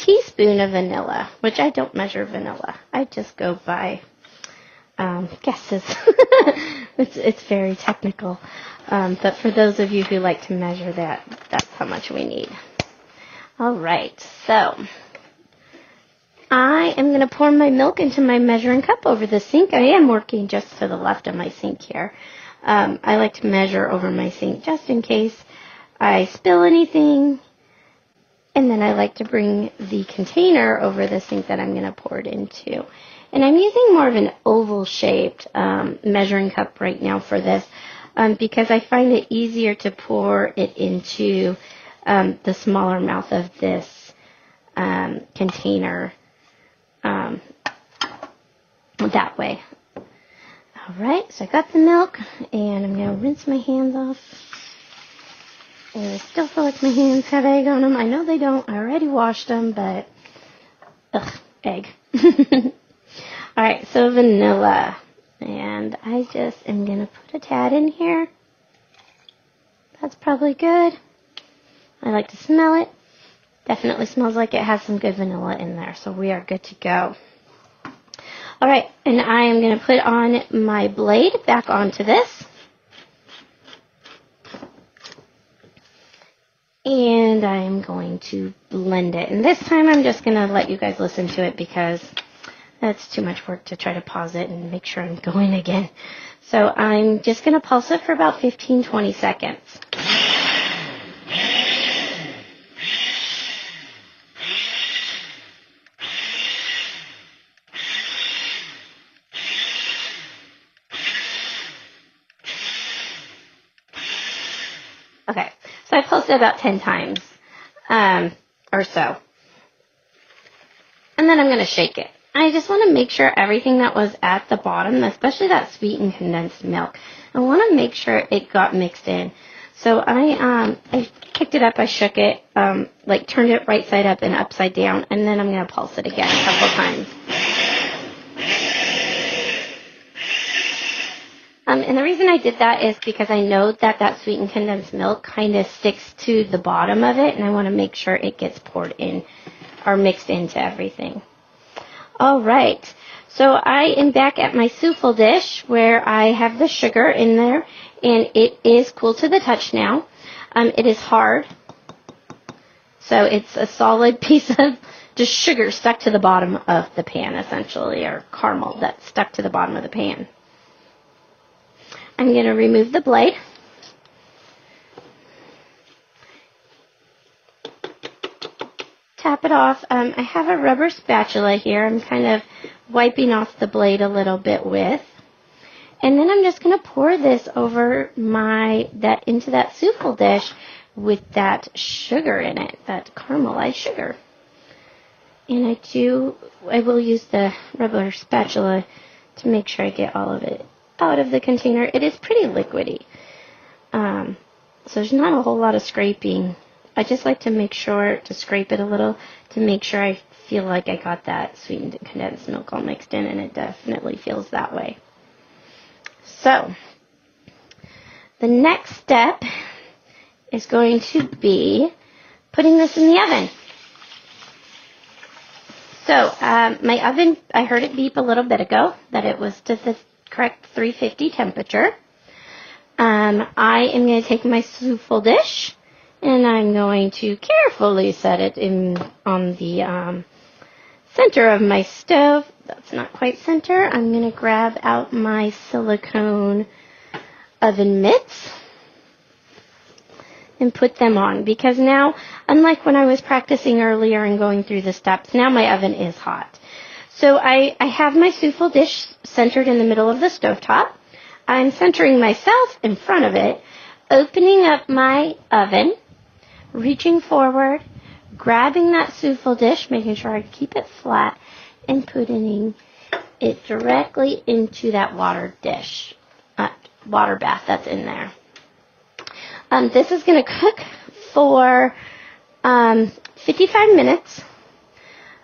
teaspoon of vanilla, which I don't measure vanilla. I just go by um, guesses. [LAUGHS] it's it's very technical, um, but for those of you who like to measure that, that's how much we need. All right, so I am going to pour my milk into my measuring cup over the sink. I am working just to the left of my sink here. Um, I like to measure over my sink just in case I spill anything. And then I like to bring the container over the sink that I'm going to pour it into. And I'm using more of an oval shaped um, measuring cup right now for this um, because I find it easier to pour it into um, the smaller mouth of this um, container um, that way. Alright, so I got the milk and I'm going to rinse my hands off. I still feel like my hands have egg on them. I know they don't. I already washed them, but ugh, egg. [LAUGHS] Alright, so vanilla. And I just am going to put a tad in here. That's probably good. I like to smell it. Definitely smells like it has some good vanilla in there, so we are good to go. Alright, and I am going to put on my blade back onto this. And I am going to blend it. And this time I'm just going to let you guys listen to it because that's too much work to try to pause it and make sure I'm [LAUGHS] going again. So I'm just going to pulse it for about 15, 20 seconds. Okay, so I pulsed about 10 times um, or so. And then I'm going to shake it. I just want to make sure everything that was at the bottom, especially that sweetened condensed milk, I want to make sure it got mixed in. So I um I picked it up, I shook it, um like turned it right side up and upside down, and then I'm gonna pulse it again a couple times. Um, and the reason I did that is because I know that that sweetened condensed milk kind of sticks to the bottom of it, and I want to make sure it gets poured in or mixed into everything. All right. So I am back at my souffle dish where I have the sugar in there, and it is cool to the touch now. Um, it is hard, so it's a solid [LAUGHS] piece of just sugar stuck to the bottom of the pan, essentially, or caramel that's stuck to the bottom of the pan. I'm going to remove the blade. Tap it off. Um, I have a rubber spatula here. I'm kind of wiping off the blade a little bit with. And then I'm just going to pour this over my, that, into that souffle dish with that sugar in it, that caramelized sugar. And I do, I will use the rubber spatula to make sure I get all of it out of the container. It is pretty liquidy. Um, so there's not a whole lot of scraping. I just like to make sure to scrape it a little to make sure I feel like I got that sweetened condensed milk all mixed in, and it definitely feels that way. So, the next step is going to be putting this in the oven. So, um, my oven, I heard it beep a little bit ago that it was to the correct 350 temperature. Um, I am going to take my souffle dish and I'm going to carefully set it in on the um, center of my stove. That's not quite center. I'm going to grab out my silicone oven mitts and put them on because now, unlike when I was practicing earlier and going through the steps, now my oven is hot. So I, I have my souffle dish centered in the middle of the stovetop. I'm centering myself in front of it, opening up my oven, reaching forward, grabbing that souffle dish, making sure I keep it flat, and putting it directly into that water dish, uh, water bath that's in there. Um, this is going to cook for um, 55 minutes.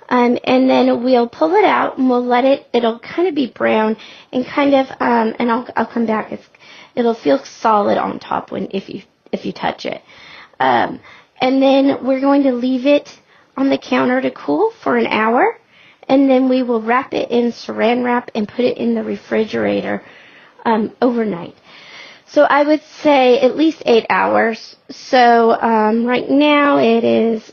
Um, and then we'll pull it out and we'll let it, it'll kind of be brown and kind of, um, and I'll, I'll come back. It's, it'll feel solid on top when, if you, if you touch it. Um, and then we're going to leave it on the counter to cool for an hour. And then we will wrap it in saran wrap and put it in the refrigerator, um, overnight. So I would say at least eight hours. So um, right now it is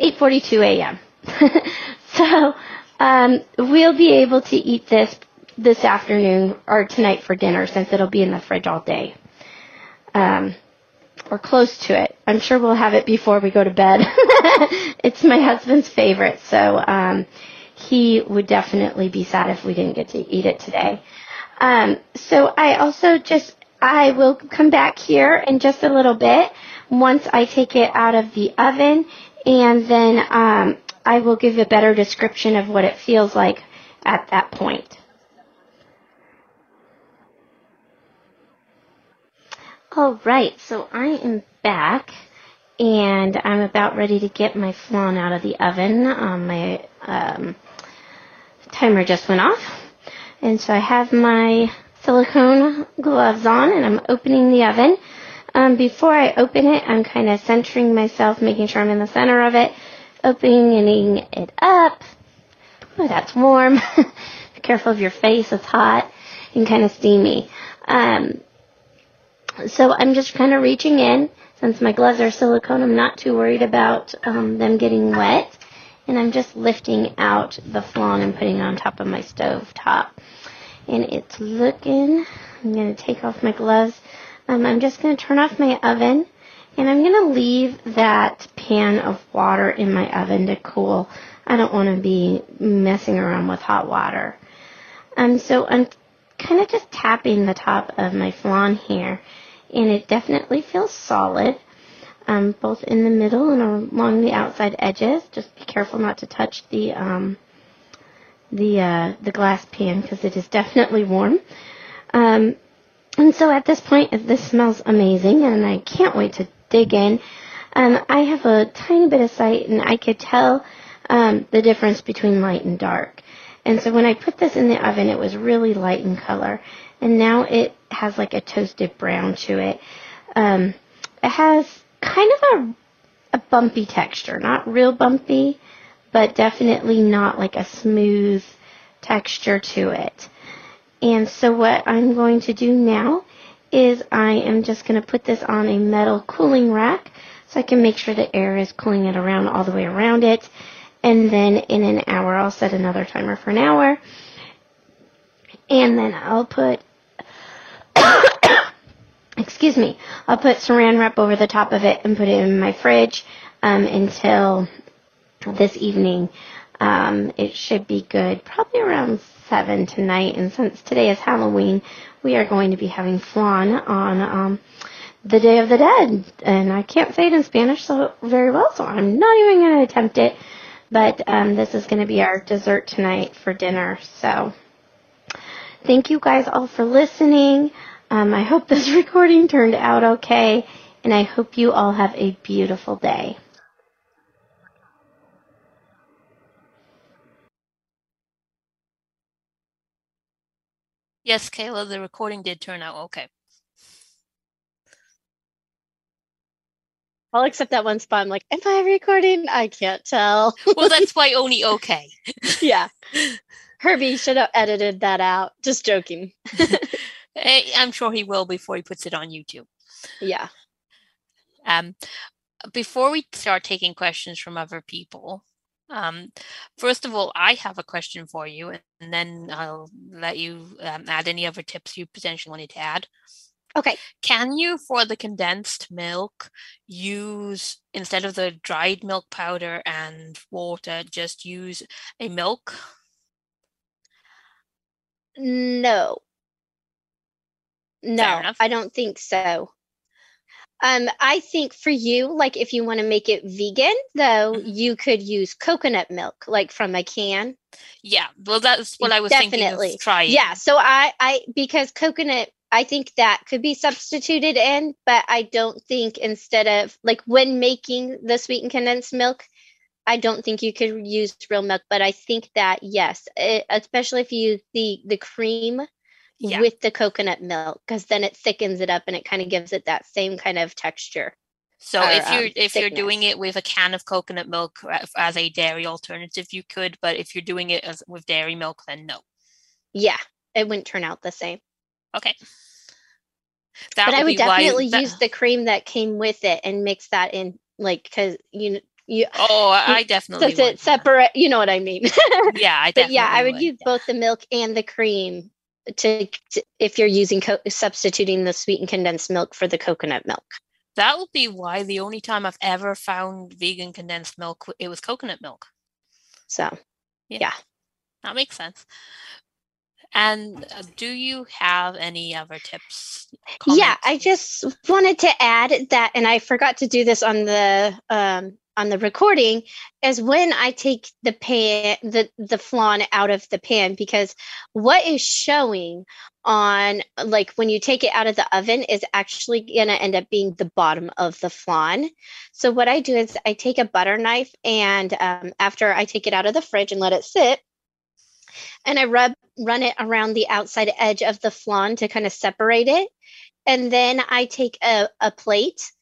8:42 a.m. [LAUGHS] so um, we'll be able to eat this this afternoon or tonight for dinner since it'll be in the fridge all day. Um, or close to it. I'm sure we'll have it before we go to bed. [LAUGHS] it's my husband's favorite, so um, he would definitely be sad if we didn't get to eat it today. Um, so I also just I will come back here in just a little bit once I take it out of the oven and then um, I will give a better description of what it feels like at that point. All right, so I am back, and I'm about ready to get my flan out of the oven. Um, my um, timer just went off, and so I have my silicone gloves on, and I'm opening the oven. Um, before I open it, I'm kind of centering myself, making sure I'm in the center of it, opening it up. Oh, that's warm. [LAUGHS] Be careful of your face, it's hot and kind of steamy. Um, so I'm just kind of reaching in. Since my gloves are silicone, I'm not too worried about um, them getting wet. And I'm just lifting out the flan and putting it on top of my stove top. And it's looking, I'm going to take off my gloves um, I'm just going to turn off my oven and I'm going to leave that pan of water in my oven to cool. I don't want to be messing around with hot water. Um, so I'm kind of just tapping the top of my flan here and it definitely feels solid. um, both in the middle and along the outside edges. Just be careful not to touch the um, the uh, the glass pan because it is definitely warm. Um, and so at this point, this smells amazing, and I can't wait to dig in. Um, I have a tiny bit of sight, and I could tell um, the difference between light and dark. And so when I put this in the oven, it was really light in color, and now it has like a toasted brown to it. Um, it has kind of a a bumpy texture, not real bumpy, but definitely not like a smooth texture to it. And so what I'm going to do now is I am just going to put this on a metal cooling rack so I can make sure the air is cooling it around all the way around it. And then in an hour, I'll set another timer for an hour. And then I'll put, [COUGHS] excuse me, I'll put saran wrap over the top of it and put it in my fridge um, until this evening. Um, it should be good, probably around 7 tonight. And since today is Halloween, we are going to be having flan on um, the Day of the Dead. And I can't say it in Spanish so very well, so I'm not even going to attempt it. But um, this is going to be our dessert tonight for dinner. So thank you guys all for listening. Um, I hope this [LAUGHS] recording turned out okay. And I hope you all have a beautiful day. Yes, Kayla, the recording did turn out okay. I'll accept that one spot. I'm like, am I recording? I can't tell. [LAUGHS] Well, that's [LAUGHS] why only okay. yeah. [LAUGHS] Herbie should have edited that out. Just joking. Eh, I'm sure he will before he puts it on YouTube. Yeah. Um, before we start taking questions from other people, um, first of all, I have a question for you, and then I'll let you um, add any other tips you potentially wanted to add. Okay. Can you, for the condensed milk, use instead of the dried milk powder and water, just use a milk? No. No. I don't think so. Um, I think for you, like if you want to make it vegan, though, Mhm. you could use coconut milk, like from a can. Yeah, well, that's what I was thinking Definitely. of trying. Yeah. So I, I because coconut, I think that could be substituted in, but I don't think instead of like when making the sweetened condensed milk, I don't think you could use real milk. But I think that yes, it, especially if you use the the cream Yeah. with the coconut milk, because then it thickens it up and it kind of gives it that same kind of texture. So or, if you're um, if you're doing it with a can of coconut milk as a dairy alternative, you could. But if you're doing it as with dairy milk, then no. Yeah, it wouldn't turn out the same. Okay. That but I would definitely that- use the cream that came with it and mix that in, like because you you Oh, I definitely. does it would. separate you know what i mean [LAUGHS] Yeah, I but yeah i would use both the milk and the cream to, to if you're using co- substituting the sweetened condensed milk for the coconut milk That would be why the only time I've ever found vegan condensed milk, it was coconut milk. so yeah. That makes sense. And uh, do you have any other tips? yeah i just wanted to add that and i forgot to do this on the um on the recording is when i take the pan the the flan out of the pan because what is showing on like when you take it out of the oven is actually going to end up being the bottom of the flan. So what i do is i take a butter knife and um, after i take it out of the fridge and let it sit and i rub run it around the outside edge of the flan to kind of separate it. And then I take a, a plate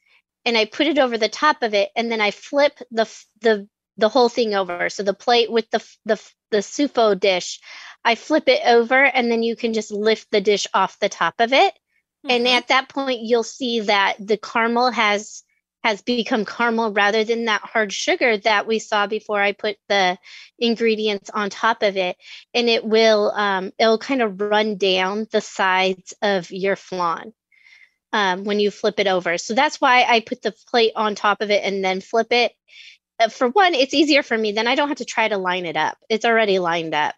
and I put it over the top of it, and then I flip the the the whole thing over. So the plate with the the the souffle dish, I flip it over, and then you can just lift the dish off the top of it. And Mhm. at that point, you'll see that the caramel has has become caramel rather than that hard sugar that we saw before I put the ingredients on top of it. And it will um, it'll kind of run down the sides of your flan um, when you flip it over. So that's why I put the plate on top of it and then flip it. uh, for one, it's easier for me. Then I don't have to try to line it up. It's already lined up.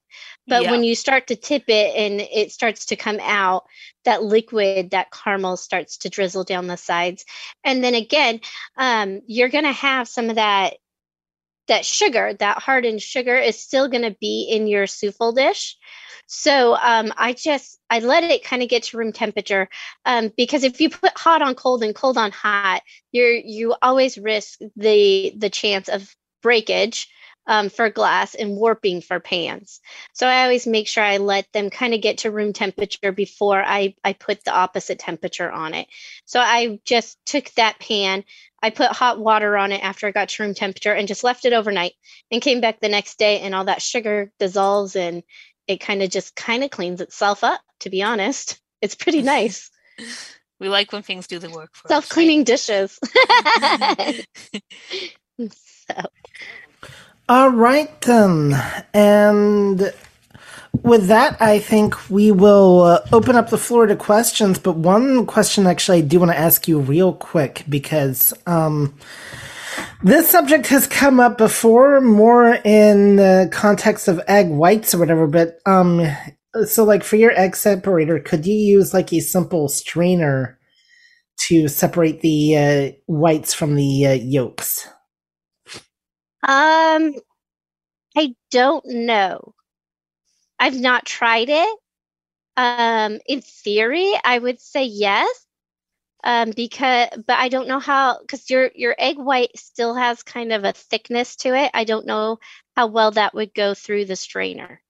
But Yeah. when you start to tip it and it starts to come out, that liquid, that caramel starts to drizzle down the sides. And then again, um, you're going to have some of that that sugar, that hardened sugar is still going to be in your souffle dish. So um, I just I let it kind of get to room temperature um, because if you put hot on cold and cold on hot, you're you always risk the the chance of breakage um, for glass and warping for pans. So I always make sure I let them kind of get to room temperature before I I put the opposite temperature on it. So I just took that pan, I put hot water on it after it got to room temperature and just left it overnight and came back the next day and all that sugar dissolves and it kind of just kind of cleans itself up to be honest. It's pretty [LAUGHS] nice. We like when things do the work for us. Self-cleaning dishes. [LAUGHS] [LAUGHS] so All right, then. And with that, I think we will uh, open up the floor to questions. But one question, actually, I do want to ask you real quick because um, this subject has come up before, more in the context of egg whites or whatever. But um, so, like for your egg separator, could you use like a simple strainer to separate the uh, whites from the uh, yolks? Um, I don't know. I've not tried it. Um, in theory, I would say yes. Um, because, but I don't know how, because your your egg white still has kind of a thickness to it. I don't know how well that would go through the strainer.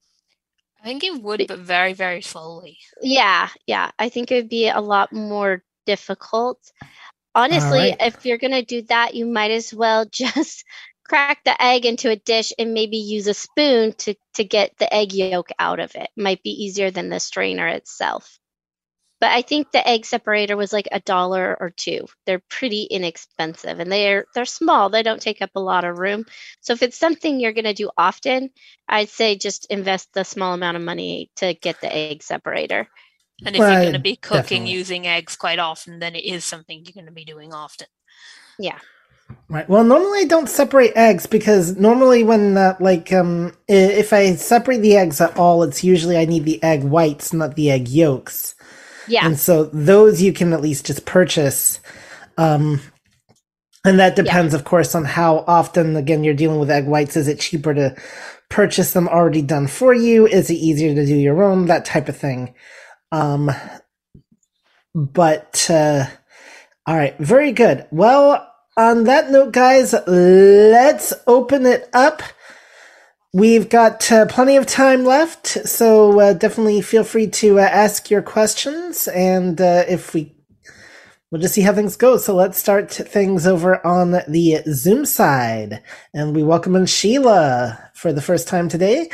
I think it would, but very, very slowly. Yeah, yeah. I think it would be a lot more difficult. Honestly, right. if you're going to do that, you might as well [LAUGHS] just crack the egg into a dish and maybe use a spoon to, to get the egg yolk out of it. Might be easier than the strainer itself. But I think the egg separator was like a dollar or two. They're pretty inexpensive and they're they're small. They don't take up a lot of room. So if it's something you're going to do often, I'd say just invest the small amount of money to get the egg separator. And if you're going to be cooking definitely. using eggs quite often, then it is something you're going to be doing often. Yeah. Right. Well, normally I don't separate eggs because normally when uh, like um if I separate the eggs at all, it's usually I need the egg whites, not the egg yolks. Yeah. And so those you can at least just purchase. Um and that depends of course on how often again you're dealing with egg whites. Is it cheaper to purchase them already done for you? Is it easier to do your own? That type of thing. Um but uh all right, very good. Well, on that note, guys, let's open it up. We've got uh, plenty of time left, so uh, definitely feel free to uh, ask your questions, and uh, if we, we'll just see how things go. So let's start things over on the Zoom side, and we welcome in Sheila for the first time today.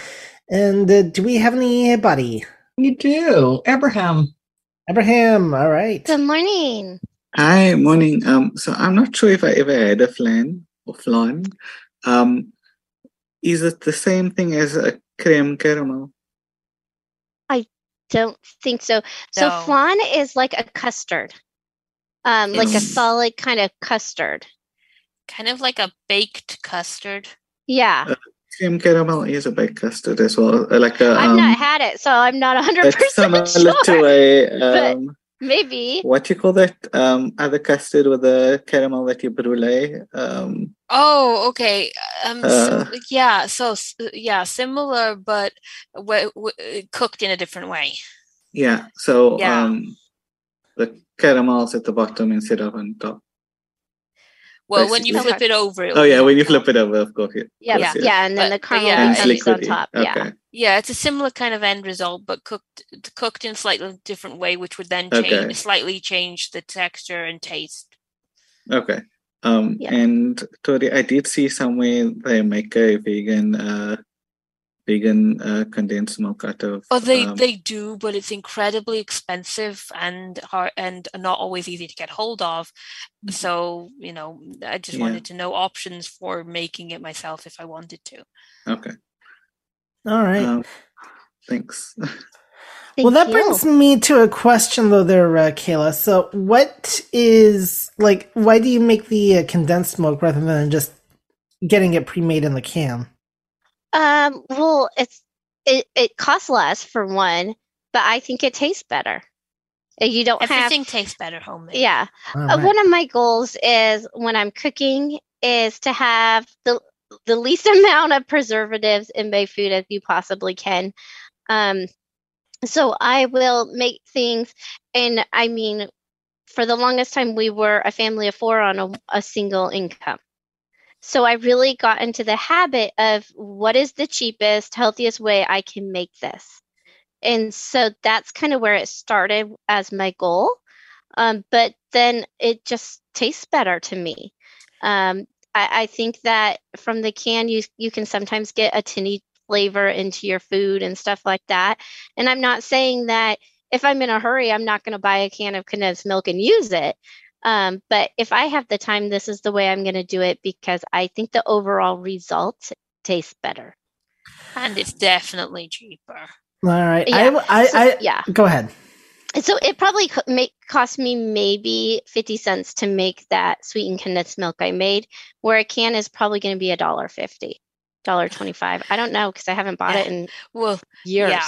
And uh, do we have anybody? You do. Abraham. Abraham, all right. Good morning. Hi, morning. Um, so I'm not sure if I ever had a flan or flan. Um, is it the same thing as a creme caramel? I don't think so. So No. flan is like a custard, um, like a solid kind of custard. Kind of like a baked custard. Yeah, Creme caramel is a baked custard as well, uh, like a. I've Um, not had it, so I'm not hundred it's similar [LAUGHS] percent to sure. a but- um, Maybe. what you call that? Um, other custard with the caramel that you brulee. Um, Oh, okay. Um, Uh. yeah. So, yeah, similar, but w- w- cooked in a different way. yeah. So Yeah. um, the caramel's at the bottom instead of on top. Well, when you flip it over. it Oh yeah, when you flip it over, of course. It, Yeah, yes, yeah, yes. and then But- the but caramel yeah, And it's on liquidy. top. Okay. Yeah, Yeah, it's a similar kind of end result, but cooked cooked in slightly different way, which would then change Okay. slightly change the texture and taste. Okay. Um, Yeah. and Tori, I did see somewhere they make a vegan, uh, vegan uh, condensed milk out of. Oh, they um, they do, but it's incredibly expensive and hard and not always easy to get hold of. So you know, I just Yeah. wanted to know options for making it myself if I wanted to. Okay. All right. Um, thanks. well, that you. brings me to a question, though, there, uh, Kayla. So, what is like? Why do you make the uh, condensed milk rather than just getting it pre-made in the can? Um, well, it's it it costs less for one, but I think it tastes better. Uh, You don't Everything have tastes better homemade. yeah. All Uh. One of my goals is when I'm cooking is to have the the least [LAUGHS] amount of preservatives in my food as you possibly can. Um, so I will make things, and I mean, for the longest time we were a family of four on a, a single income. So I really got into the habit of what is the cheapest, healthiest way I can make this. And so that's kind of where it started as my goal. Um, but then it just tastes better to me. Um, I, I think that from the can, you you can sometimes get a tinny flavor into your food and stuff like that. And I'm not saying that if I'm in a hurry, I'm not going to buy a can of condensed milk and use it. Um, but if I have the time, this is the way I'm going to do it because I think the overall result tastes better. And it's definitely cheaper. All right. Yeah. I, I, So- I, yeah. Go ahead. So it probably co- make cost me maybe 50 cents to make that sweetened condensed milk I made, where a can is probably going to be a dollar fifty, dollar twenty-five. I don't know because I haven't bought it in Well, years. yeah,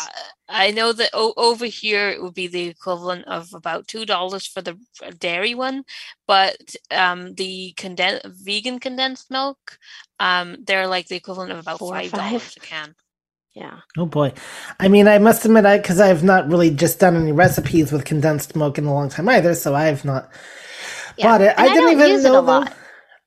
I know that o- over here it would be the equivalent of about two dollars for the dairy one, but um, the conden- vegan condensed milk, um, they're like the equivalent of about Four five five? dollars a can. Yeah. Oh boy. I mean, I must admit, I because I've not really just done any recipes with condensed milk in a long time either, so I've not Yeah. bought it. And I didn't don't even use know it a lot.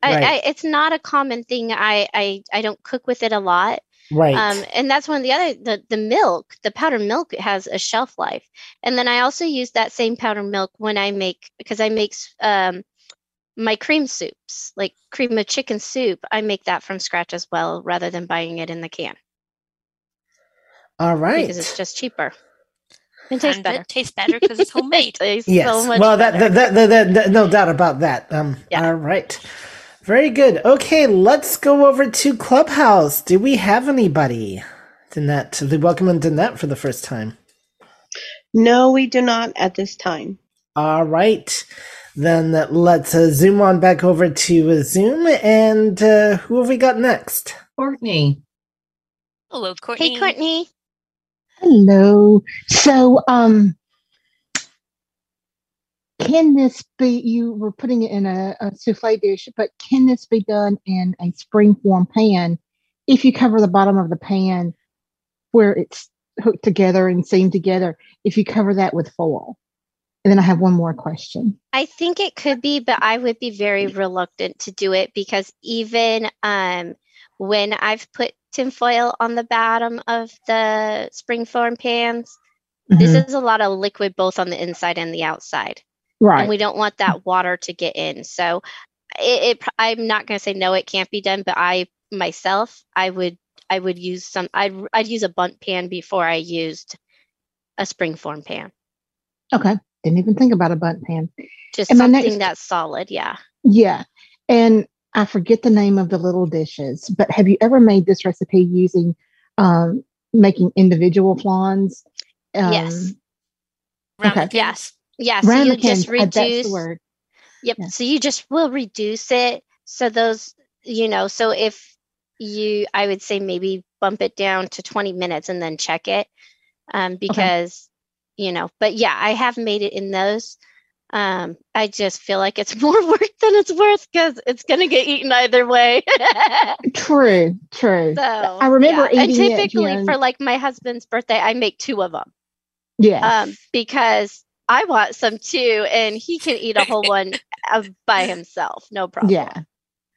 I, Right. I, it's not a common thing. I, I I don't cook with it a lot. Right. Um, and that's one of the other the the milk, the powdered milk has a shelf life. And then I also use that same powdered milk when I make because I make um my cream soups, like cream of chicken soup. I make that from scratch as well, rather than buying it in the can All right. because it's just cheaper. It tastes and better. it tastes better because it's [LAUGHS] It homemade. tastes yes. so much well, that, that, that, that, that- no doubt about that. Um. Yeah. All right. Very good. Okay, let's go over to Clubhouse. Do we have anybody? Danette, we welcome in Danette for the first time. No, we do not at this time. All right. Then let's uh, zoom on back over to uh, Zoom. And uh, who have we got next? Courtney. Hello, Courtney. Hey, Courtney. Hello. So, um, can this be? You were putting it in a, a souffle dish, but can this be done in a springform pan if you cover the bottom of the pan where it's hooked together and seamed together? If you cover that with foil, and then I have one more question. I think it could be, but I would be very reluctant to do it because even um, when I've put tinfoil on the bottom of the springform pans, this Mhm. is a lot of liquid both on the inside and the outside. Right. And we don't want that water to get in. So it, it I'm not going to say no, it can't be done, but I myself, I would, I would use some, I'd, I'd use a Bundt pan before I used a springform pan. okay. Didn't even think about a Bundt pan. Just And something next- that's solid. Yeah. Yeah. And I forget the name of the little dishes, but have you ever made this recipe using um, making individual flans? Um, Yes. Ramekins. Yes. Yeah. So you just reduce. word. Yep. Yeah. So you just will reduce it. So those, you know, so if you, I would say maybe bump it down to 20 minutes and then check it. Um, because, you know, but yeah, I have made it in those. Um, I just feel like it's [LAUGHS] more work than it's worth because it's going to get eaten either way. [LAUGHS] True, true. so I remember yeah. and eating it, typically you know- for like my husband's birthday, I make two of them. yeah. um, because I want some too, and he can eat a whole one [LAUGHS] uh, by himself, no problem. Yeah.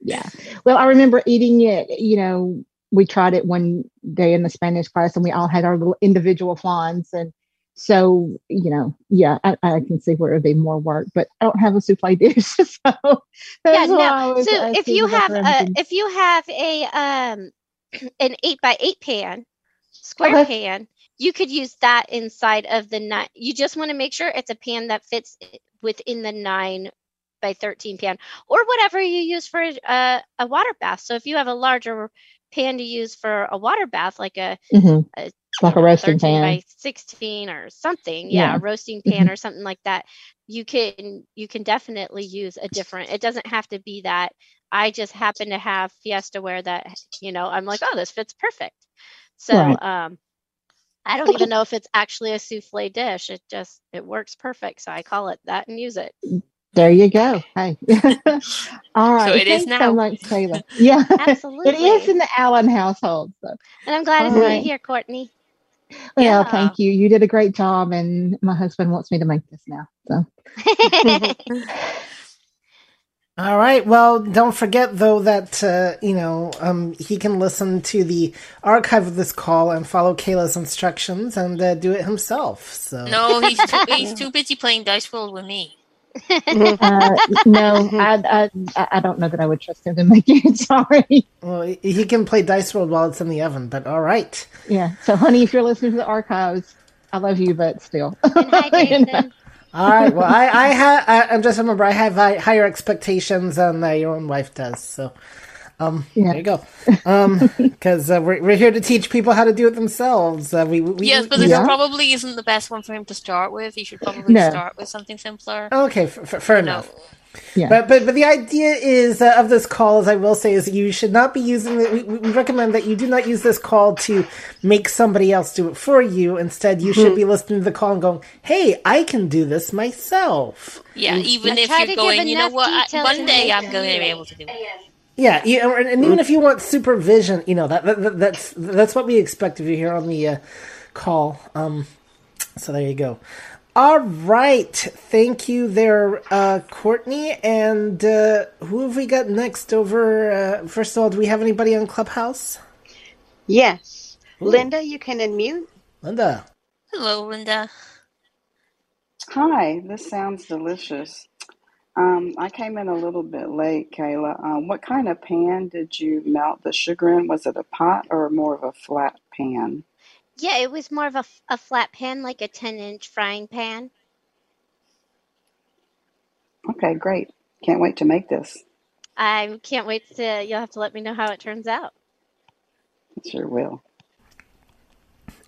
Yeah. Well, I remember eating it, you know, we tried it one day in the Spanish class and we all had our little individual flans. And so, you know, yeah, I, I can see where it would be more work, but I don't have a souffle [LAUGHS] dish. So [LAUGHS] that's yeah, no. So if you have a ramekins. if you have a um [CLEARS THROAT] an eight by eight pan, square Okay. pan, you could use that inside of the nine. You just want to make sure it's a pan that fits within the nine by 13 pan or whatever you use for a, a water bath. So if you have a larger pan to use for a water bath, like a Mhm. a- like a roasting pan. by 16 or something yeah, Yeah. a roasting pan or something like that you can you can definitely use a different it doesn't have to be that I just happen to have Fiesta ware that you know I'm like, oh, this fits perfect. So Right. um, I don't even know if it's actually a souffle dish. It just it works perfect, so I call it that and use it. There you go. Hey. [LAUGHS] All right. So it is Thanks now. so much, Taylor. Yeah. Absolutely. it is in the Allen household. So. And I'm glad All to see right. here, Courtney. Well, Yeah. thank you. You did a great job, and my husband wants me to make this now. So. [LAUGHS] All right. Well, don't forget though that uh, you know um, he can listen to the archive of this call and follow Kayla's instructions and uh, do it himself. So No, he's too, [LAUGHS] he's too busy playing Dice World with me. Uh, no, I, I I don't know that I would trust him to make it. [LAUGHS] Sorry. Well, he- he can play Dice World while it's in the oven. But all right. Yeah. So, honey, if you're listening to the archives, I love you, but still. [LAUGHS] All right. Well, I I have I, I'm just remember I have hi- higher expectations than uh, your own wife does. So, um, Yeah. there you go. Um, [LAUGHS] because uh, we're we're here to teach people how to do it themselves. Uh, we, we yes, but we- this probably isn't the best one for him to start with. He should probably No. start with something simpler. Okay, f- f- fair No. enough. Yeah. But but but the idea is uh, of this call, as I will say, is you should not be using it. We, we recommend that you do not use this call to make somebody else do it for you. Instead, you should be listening to the call and going, "Hey, I can do this myself." Yeah, even I if you're going, you know what? I, one day I'm going to be able to do it. Yeah, you, and and even if you want supervision, you know that, that, that that's that's what we expect of you here on the uh, call. Um, so there you go. All right, thank you there, uh, Courtney. And uh, who have we got next? Over uh, first of all, do we have anybody on Clubhouse? Yes. Linda, you can unmute. Linda. Hello, Linda. Hi, this sounds delicious. Um, I came in a little bit late, Kayla. Um, what kind of pan did you melt the sugar in? Was it a pot or more of a flat pan? Yeah, it was more of a, a flat pan, like a 10 inch frying pan. Okay, great. Can't wait to make this. I can't wait to, you'll have to let me know how it turns out. Sure will.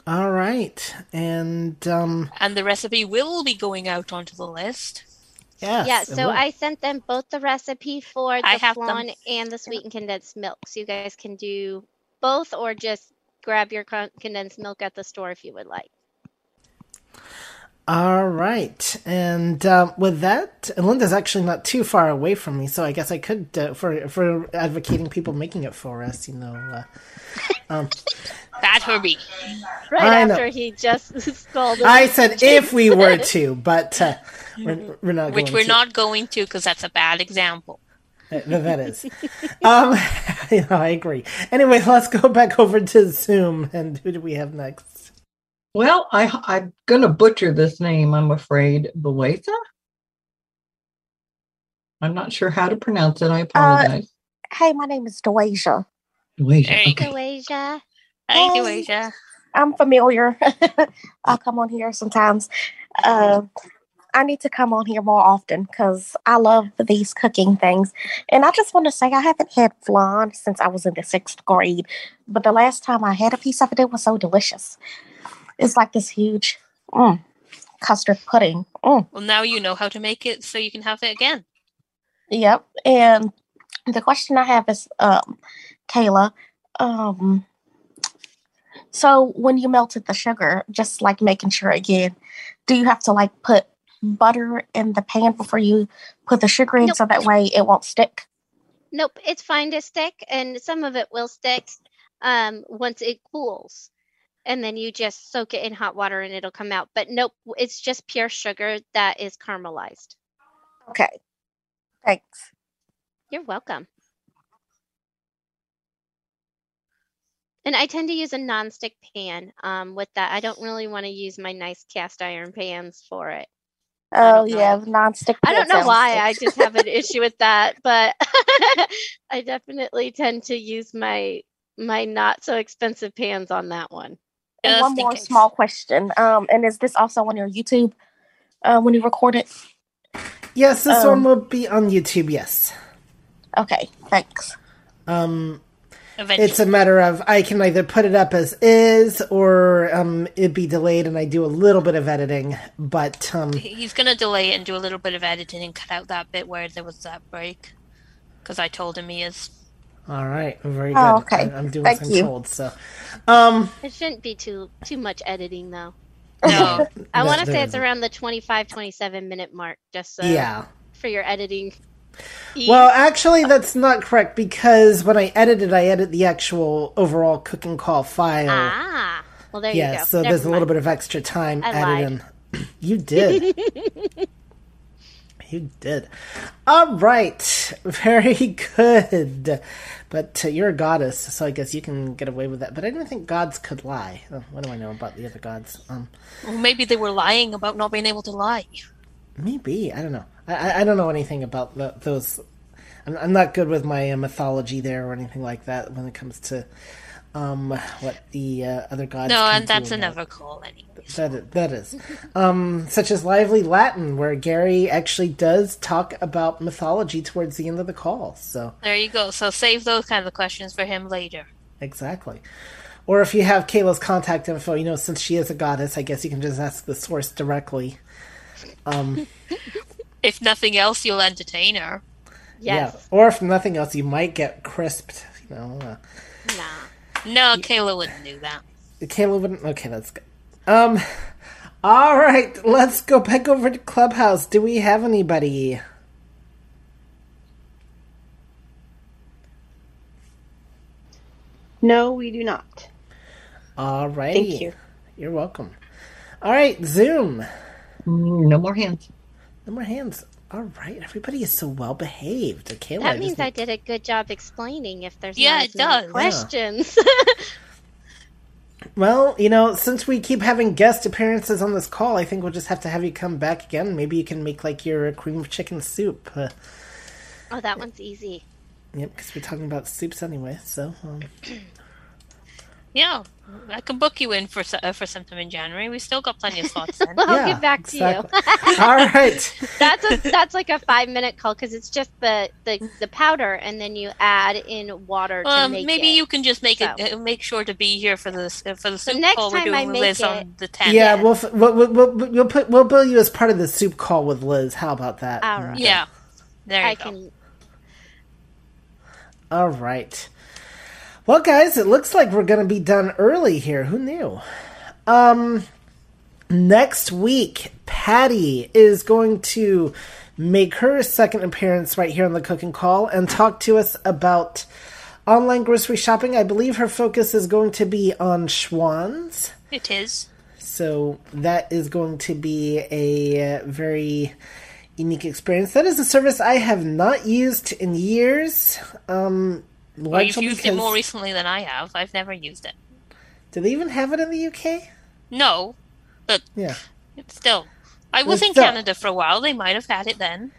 All right, and um, And the recipe will be going out onto the list. yes, yeah, so. I sent them both the recipe for I the have them. flan and the sweetened condensed milk. So you guys can do both or just grab your condensed milk at the store if you would like. All right, and um, with that, and Linda's actually not too far away from me, so I guess I could uh, for for advocating people making it for us. You know, uh, [LAUGHS] um, Bad Herbie. Right I know. after he just [LAUGHS] scolded. I said if we were to, but uh, we're, we're not. Which we're to. not going to because that's a bad example. Uh, that is. um, [LAUGHS] you know, I agree. Anyway, let's go back over to Zoom, and who do we have next? Well, I, I'm going to butcher this name, I'm afraid. Boetha? I'm not sure how to pronounce it. I apologize. Hey, my name is Dwasia. Dwasia, okay. Doasia. Hi, Hey. Doasia. I'm familiar. [LAUGHS] I'll come on here sometimes. Uh, I need to come on here more often because I love these cooking things. And I just want to say I haven't had flan since I was in the sixth grade, but the last time I had a piece of it, it was so delicious. It's like this huge mm, custard pudding. Mm. Well, now you know how to make it so you can have it again. Yep. And the question I have is, um, Kayla, um, so when you melted the sugar, just like making sure again, do you have to like put butter in the pan before you put the sugar in Nope. so that way it won't stick? Nope, it's fine to stick, and some of it will stick um, once it cools. And then you just soak it in hot water and it'll come out. But nope, it's just pure sugar that is caramelized. Okay. Thanks. You're welcome. And I tend to use a nonstick pan um, with that. I don't really want to use my nice cast iron pans for it. Oh yeah, the nonstick. I don't know why. I just have an issue with that, but [LAUGHS] I definitely tend to use my my not so expensive pans on that one. And one more small question. Um, and is this also on your YouTube uh, when you record it? Yes, this Um, one will be on YouTube. Yes. Okay, thanks. Um, Eventually. it's a matter of I can either put it up as is, or um, it be delayed, and I do a little bit of editing. But um, He's going to delay it and do a little bit of editing and cut out that bit where there was that break. because I told him he is. All right, very good. Oh, okay. I- I'm doing Thank as I'm you. told. So, um, It shouldn't be too too much editing though. No, [LAUGHS] I want to say it's around the 25 27 minute mark just so yeah. for your editing. Well, actually, that's not correct because when I edit it, I edit the actual overall cooking call file. ah. Well, there yeah, you go. so Never there's a little bit of extra time I added in. [CLEARS THROAT] You did. [LAUGHS] you did. All right. Very good. But uh, you're a goddess, so I guess you can get away with that. But I didn't think gods could lie. Oh, what do I know about the other gods? Um, Well, maybe they were lying about not being able to lie. maybe I don't know. I, I, I don't know anything about the, those. I'm, I'm not good with my uh, mythology there or anything like that when it comes to um what the uh, other gods. No, and that's another call anyway. That is, that is. Um, such as Lively Latin, where Gary actually does talk about mythology towards the end of the call. So, There you go. So save those kinds of questions for him later. exactly. Or if you have Kayla's contact info, you know, since she is a goddess, I guess you can just ask the source directly. Um, [LAUGHS] If nothing else, you'll entertain her. Yes. Yeah. Or if nothing else, you might get crisped. You know, uh, Nah. No, Kayla wouldn't do that. Kayla wouldn't. Okay, that's good. Um, all right, let's go back over to Clubhouse. Do we have anybody? No, we do not. All right. Thank you. You're welcome. All right, Zoom. Mm, No more hands. No more hands. All right, everybody is so well behaved. Kayla, That just means need- I did a good job explaining if there's Yeah, not it as many does. questions. [LAUGHS] Well, you know, since we keep having guest appearances on this call, I think we'll just have to have you come back again. Maybe you can make like your cream of chicken soup. Uh, oh, that one's easy. yep, because we're talking about soups anyway. So, um, Yeah, I can book you in for so- uh, for sometime in January. We still got plenty of slots then. [LAUGHS] I'll Yeah, get back to exactly. you. [LAUGHS] all right. that's a that's like a five minute call because it's just the, the the powder and then you add in water to Um, make maybe it. you can just make So. it. Uh, make sure to be here for this uh, for the soup next call we're time doing I with make Liz it- on the 10th. Yeah, we'll, f- we'll, we'll, we'll, we'll put we'll bill you as part of the soup call with Liz. How about that? All right. yeah. There you I go. can. All right. Well, guys, it looks like we're going to be done early here. Who knew? Um, next week, Patty is going to make her second appearance right here on the Cooking Call and talk to us about online grocery shopping. I believe her focus is going to be on Schwan's. It is. So that is going to be a very unique experience. That is a service I have not used in years. Um, Well, you've used it more recently than I have. I've never used it. Do they even have it in the UK? No, but Yeah. it's still. I was in still- Canada for a while. They might have had it then.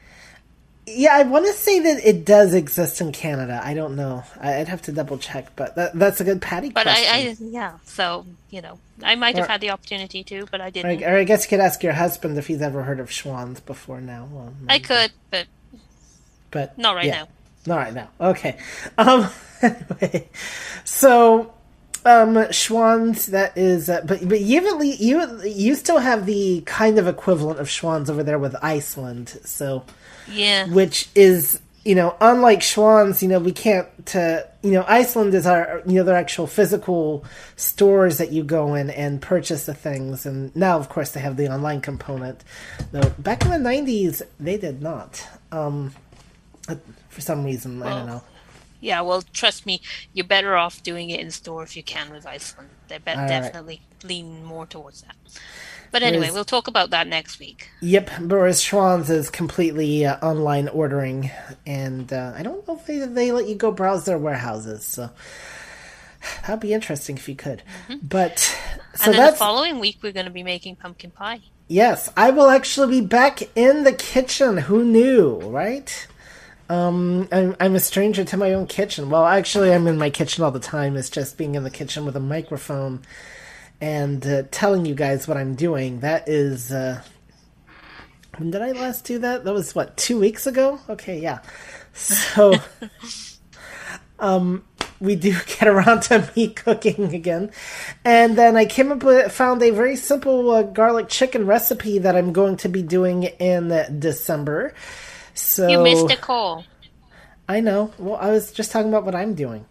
Yeah, I want to say that it does exist in Canada. I don't know. I'd have to double check, but that, that's a good Patty But question. I, I, yeah. So you know, I might have had the opportunity to, but I didn't. I- or I guess you could ask your husband if he's ever heard of Schwan's before now. Well, I could, but but not right yeah. now. Not right now. Okay. Um. [LAUGHS] Anyway, so um Schwan's that is, uh, but but you have you you still have the kind of equivalent of Schwan's over there with Iceland. So Yeah. which is you know unlike Schwan's, you know we can't to you know Iceland is our you know their actual physical stores that you go in and purchase the things, and now of course they have the online component. Though back in the '90s they did not. Um, for some reason I don't know. Yeah, well, trust me, you're better off doing it in store if you can with Iceland. They be- All right. definitely lean more towards that. But anyway, Whereas- we'll talk about that next week. Yep, whereas Schwan's is completely uh, online ordering, and uh, I don't know if they, they let you go browse their warehouses. So that'd be interesting if you could. But so Mm-hmm. and then that's the following week, we're going to be making pumpkin pie. yes, I will actually be back in the kitchen. Who knew, right? Um, I'm, I'm a stranger to my own kitchen. Well, actually, I'm in my kitchen all the time. It's just being in the kitchen with a microphone and uh, telling you guys what I'm doing. That is. Uh, when did I last do that? That was what two weeks ago. Okay, yeah. So, [LAUGHS] um, we do [LAUGHS] get around to me cooking again, and then I came up with found a very simple uh, garlic chicken recipe that I'm going to be doing in December. So You missed a call. I know. Well, I was just talking about what I'm doing.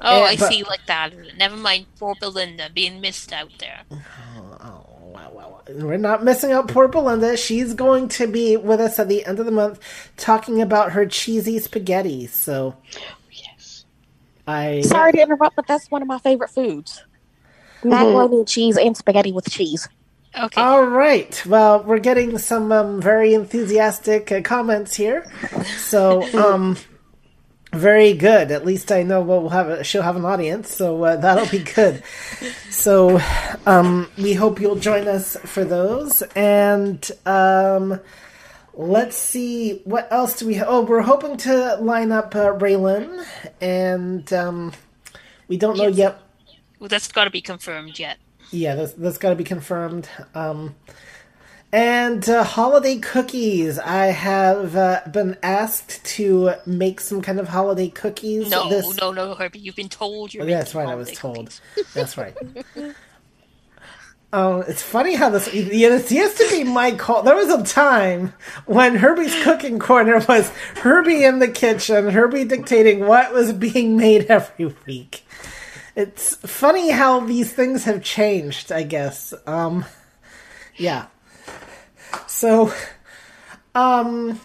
Oh, Eh, I but- see like that. Never mind poor Belinda being missed out there. We're not missing out poor Belinda. She's going to be with us at the end of the month talking about her cheesy spaghetti. So, yes. I Sorry to interrupt, but that's one of my favorite foods. Macaroni and cheese and spaghetti with cheese. Okay. All right. Well, we're getting some um, very enthusiastic uh, comments here. So, [LAUGHS] um, very good. At least I know we'll have a, she'll have an audience, so uh, that'll be good. So, um, we hope you'll join us for those. And um, let's see what else do we. Oh, we're hoping to line up uh, Raylan, and um, we don't know yet Well, that's got to be confirmed yet. Yeah, that's, that's got to be confirmed. Um, and uh, holiday cookies. I have uh, been asked to make some kind of holiday cookies. No, this... no, no, Herbie. You've been told you're. Oh, yeah, that's right. I was told. [LAUGHS] That's right. [LAUGHS] Um, it's funny how this. Yeah, this used to be my call. There was a time when Herbie's cooking corner was Herbie in the kitchen, Herbie dictating what was being made every week. It's funny how these things have changed. I guess. Um, yeah. So, um,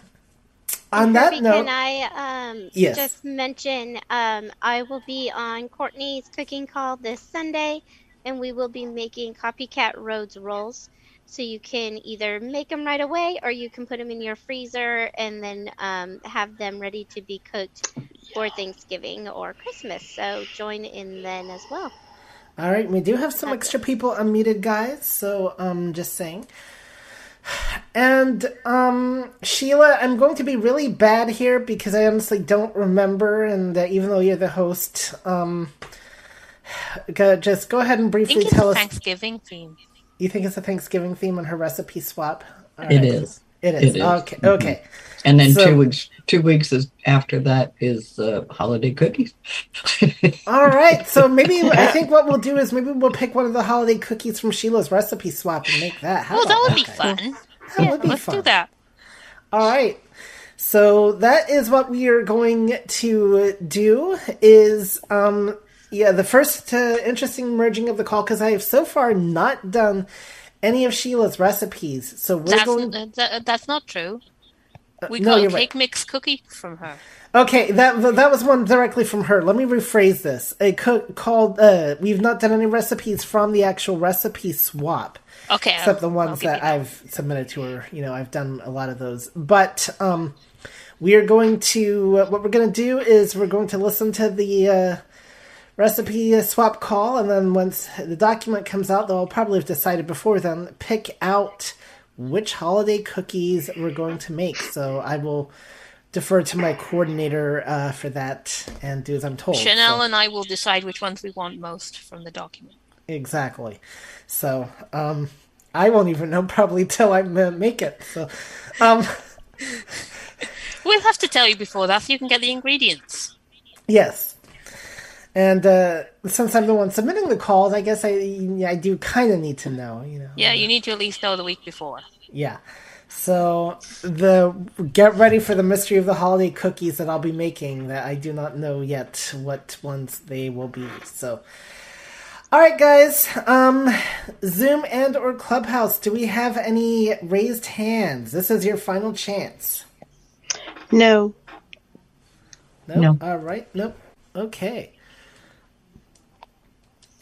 on that note, can I um, Yes. just mention um, I will be on Courtney's cooking call this Sunday, and we will be making Copycat Rhodes rolls. So you can either make them right away, or you can put them in your freezer and then um, have them ready to be cooked for Thanksgiving or Christmas. So join in then as well. All right, we do have some extra people unmuted, guys. So, um, just saying. And um, Sheila, I'm going to be really bad here because I honestly don't remember, and uh, even though you're the host, um, go, just go ahead and I briefly think it's tell a us. Thanksgiving theme. You think it's a Thanksgiving theme on her recipe swap? All It right. is. It is. It is. Okay. Mhm. Okay. And then So- two weeks two weeks is after that is uh, holiday cookies. [LAUGHS] All right. So maybe I think what we'll do is maybe we'll pick one of the holiday cookies from Sheila's recipe swap and make that. How Oh, that about would be guys? fun. That yeah, would be let's fun. do that. All right. So that is what we are going to do. Is um yeah the first uh, interesting merging of the call because I have so far not done any of Sheila's recipes. So we're That's, going. uh, that, that's not true. We no, got a you're right. cake mix cookie from her. Okay, that that was one directly from her. Let me rephrase this. A cook called. Uh, we've not done any recipes from the actual recipe swap. Okay, except the I'll- ones I'll that I've submitted to her. You know, I've done a lot of those. But um, we are going to. Uh, what we're going to do is we're going to listen to the uh, recipe swap call, and then once the document comes out, they'll probably have decided before then, pick out which holiday cookies we're going to make. So I will defer to my coordinator uh, for that and do as I'm told. Chanel So- and I will decide which ones we want most from the document. Exactly. So, um, I won't even know probably till I make it. So, um, [LAUGHS] We'll have to tell you before that so you can get the ingredients. yes. And uh, since I'm the one submitting the calls, I guess I I do kind of need to know, you know. Yeah, you need to at least know the week before. Yeah. So the get ready for the mystery of the holiday cookies that I'll be making. That I do not know yet what ones they will be. So, all right, guys. Um, Zoom and or Clubhouse. Do we have any raised hands? This is your final chance. No. No. No. All right. Nope. Okay.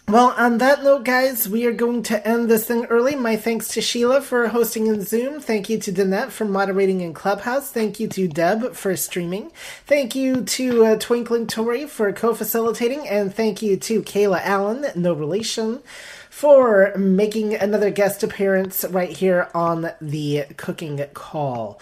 Well, on that note, guys, we are going to end this thing early. My thanks to Sheila for hosting in Zoom. Thank you to Danette for moderating in Clubhouse. Thank you to Deb for streaming. Thank you to uh, Twinkling Tori for co-facilitating, and thank you to Kayla Allen, no relation, for making another guest appearance right here on the Cooking Call.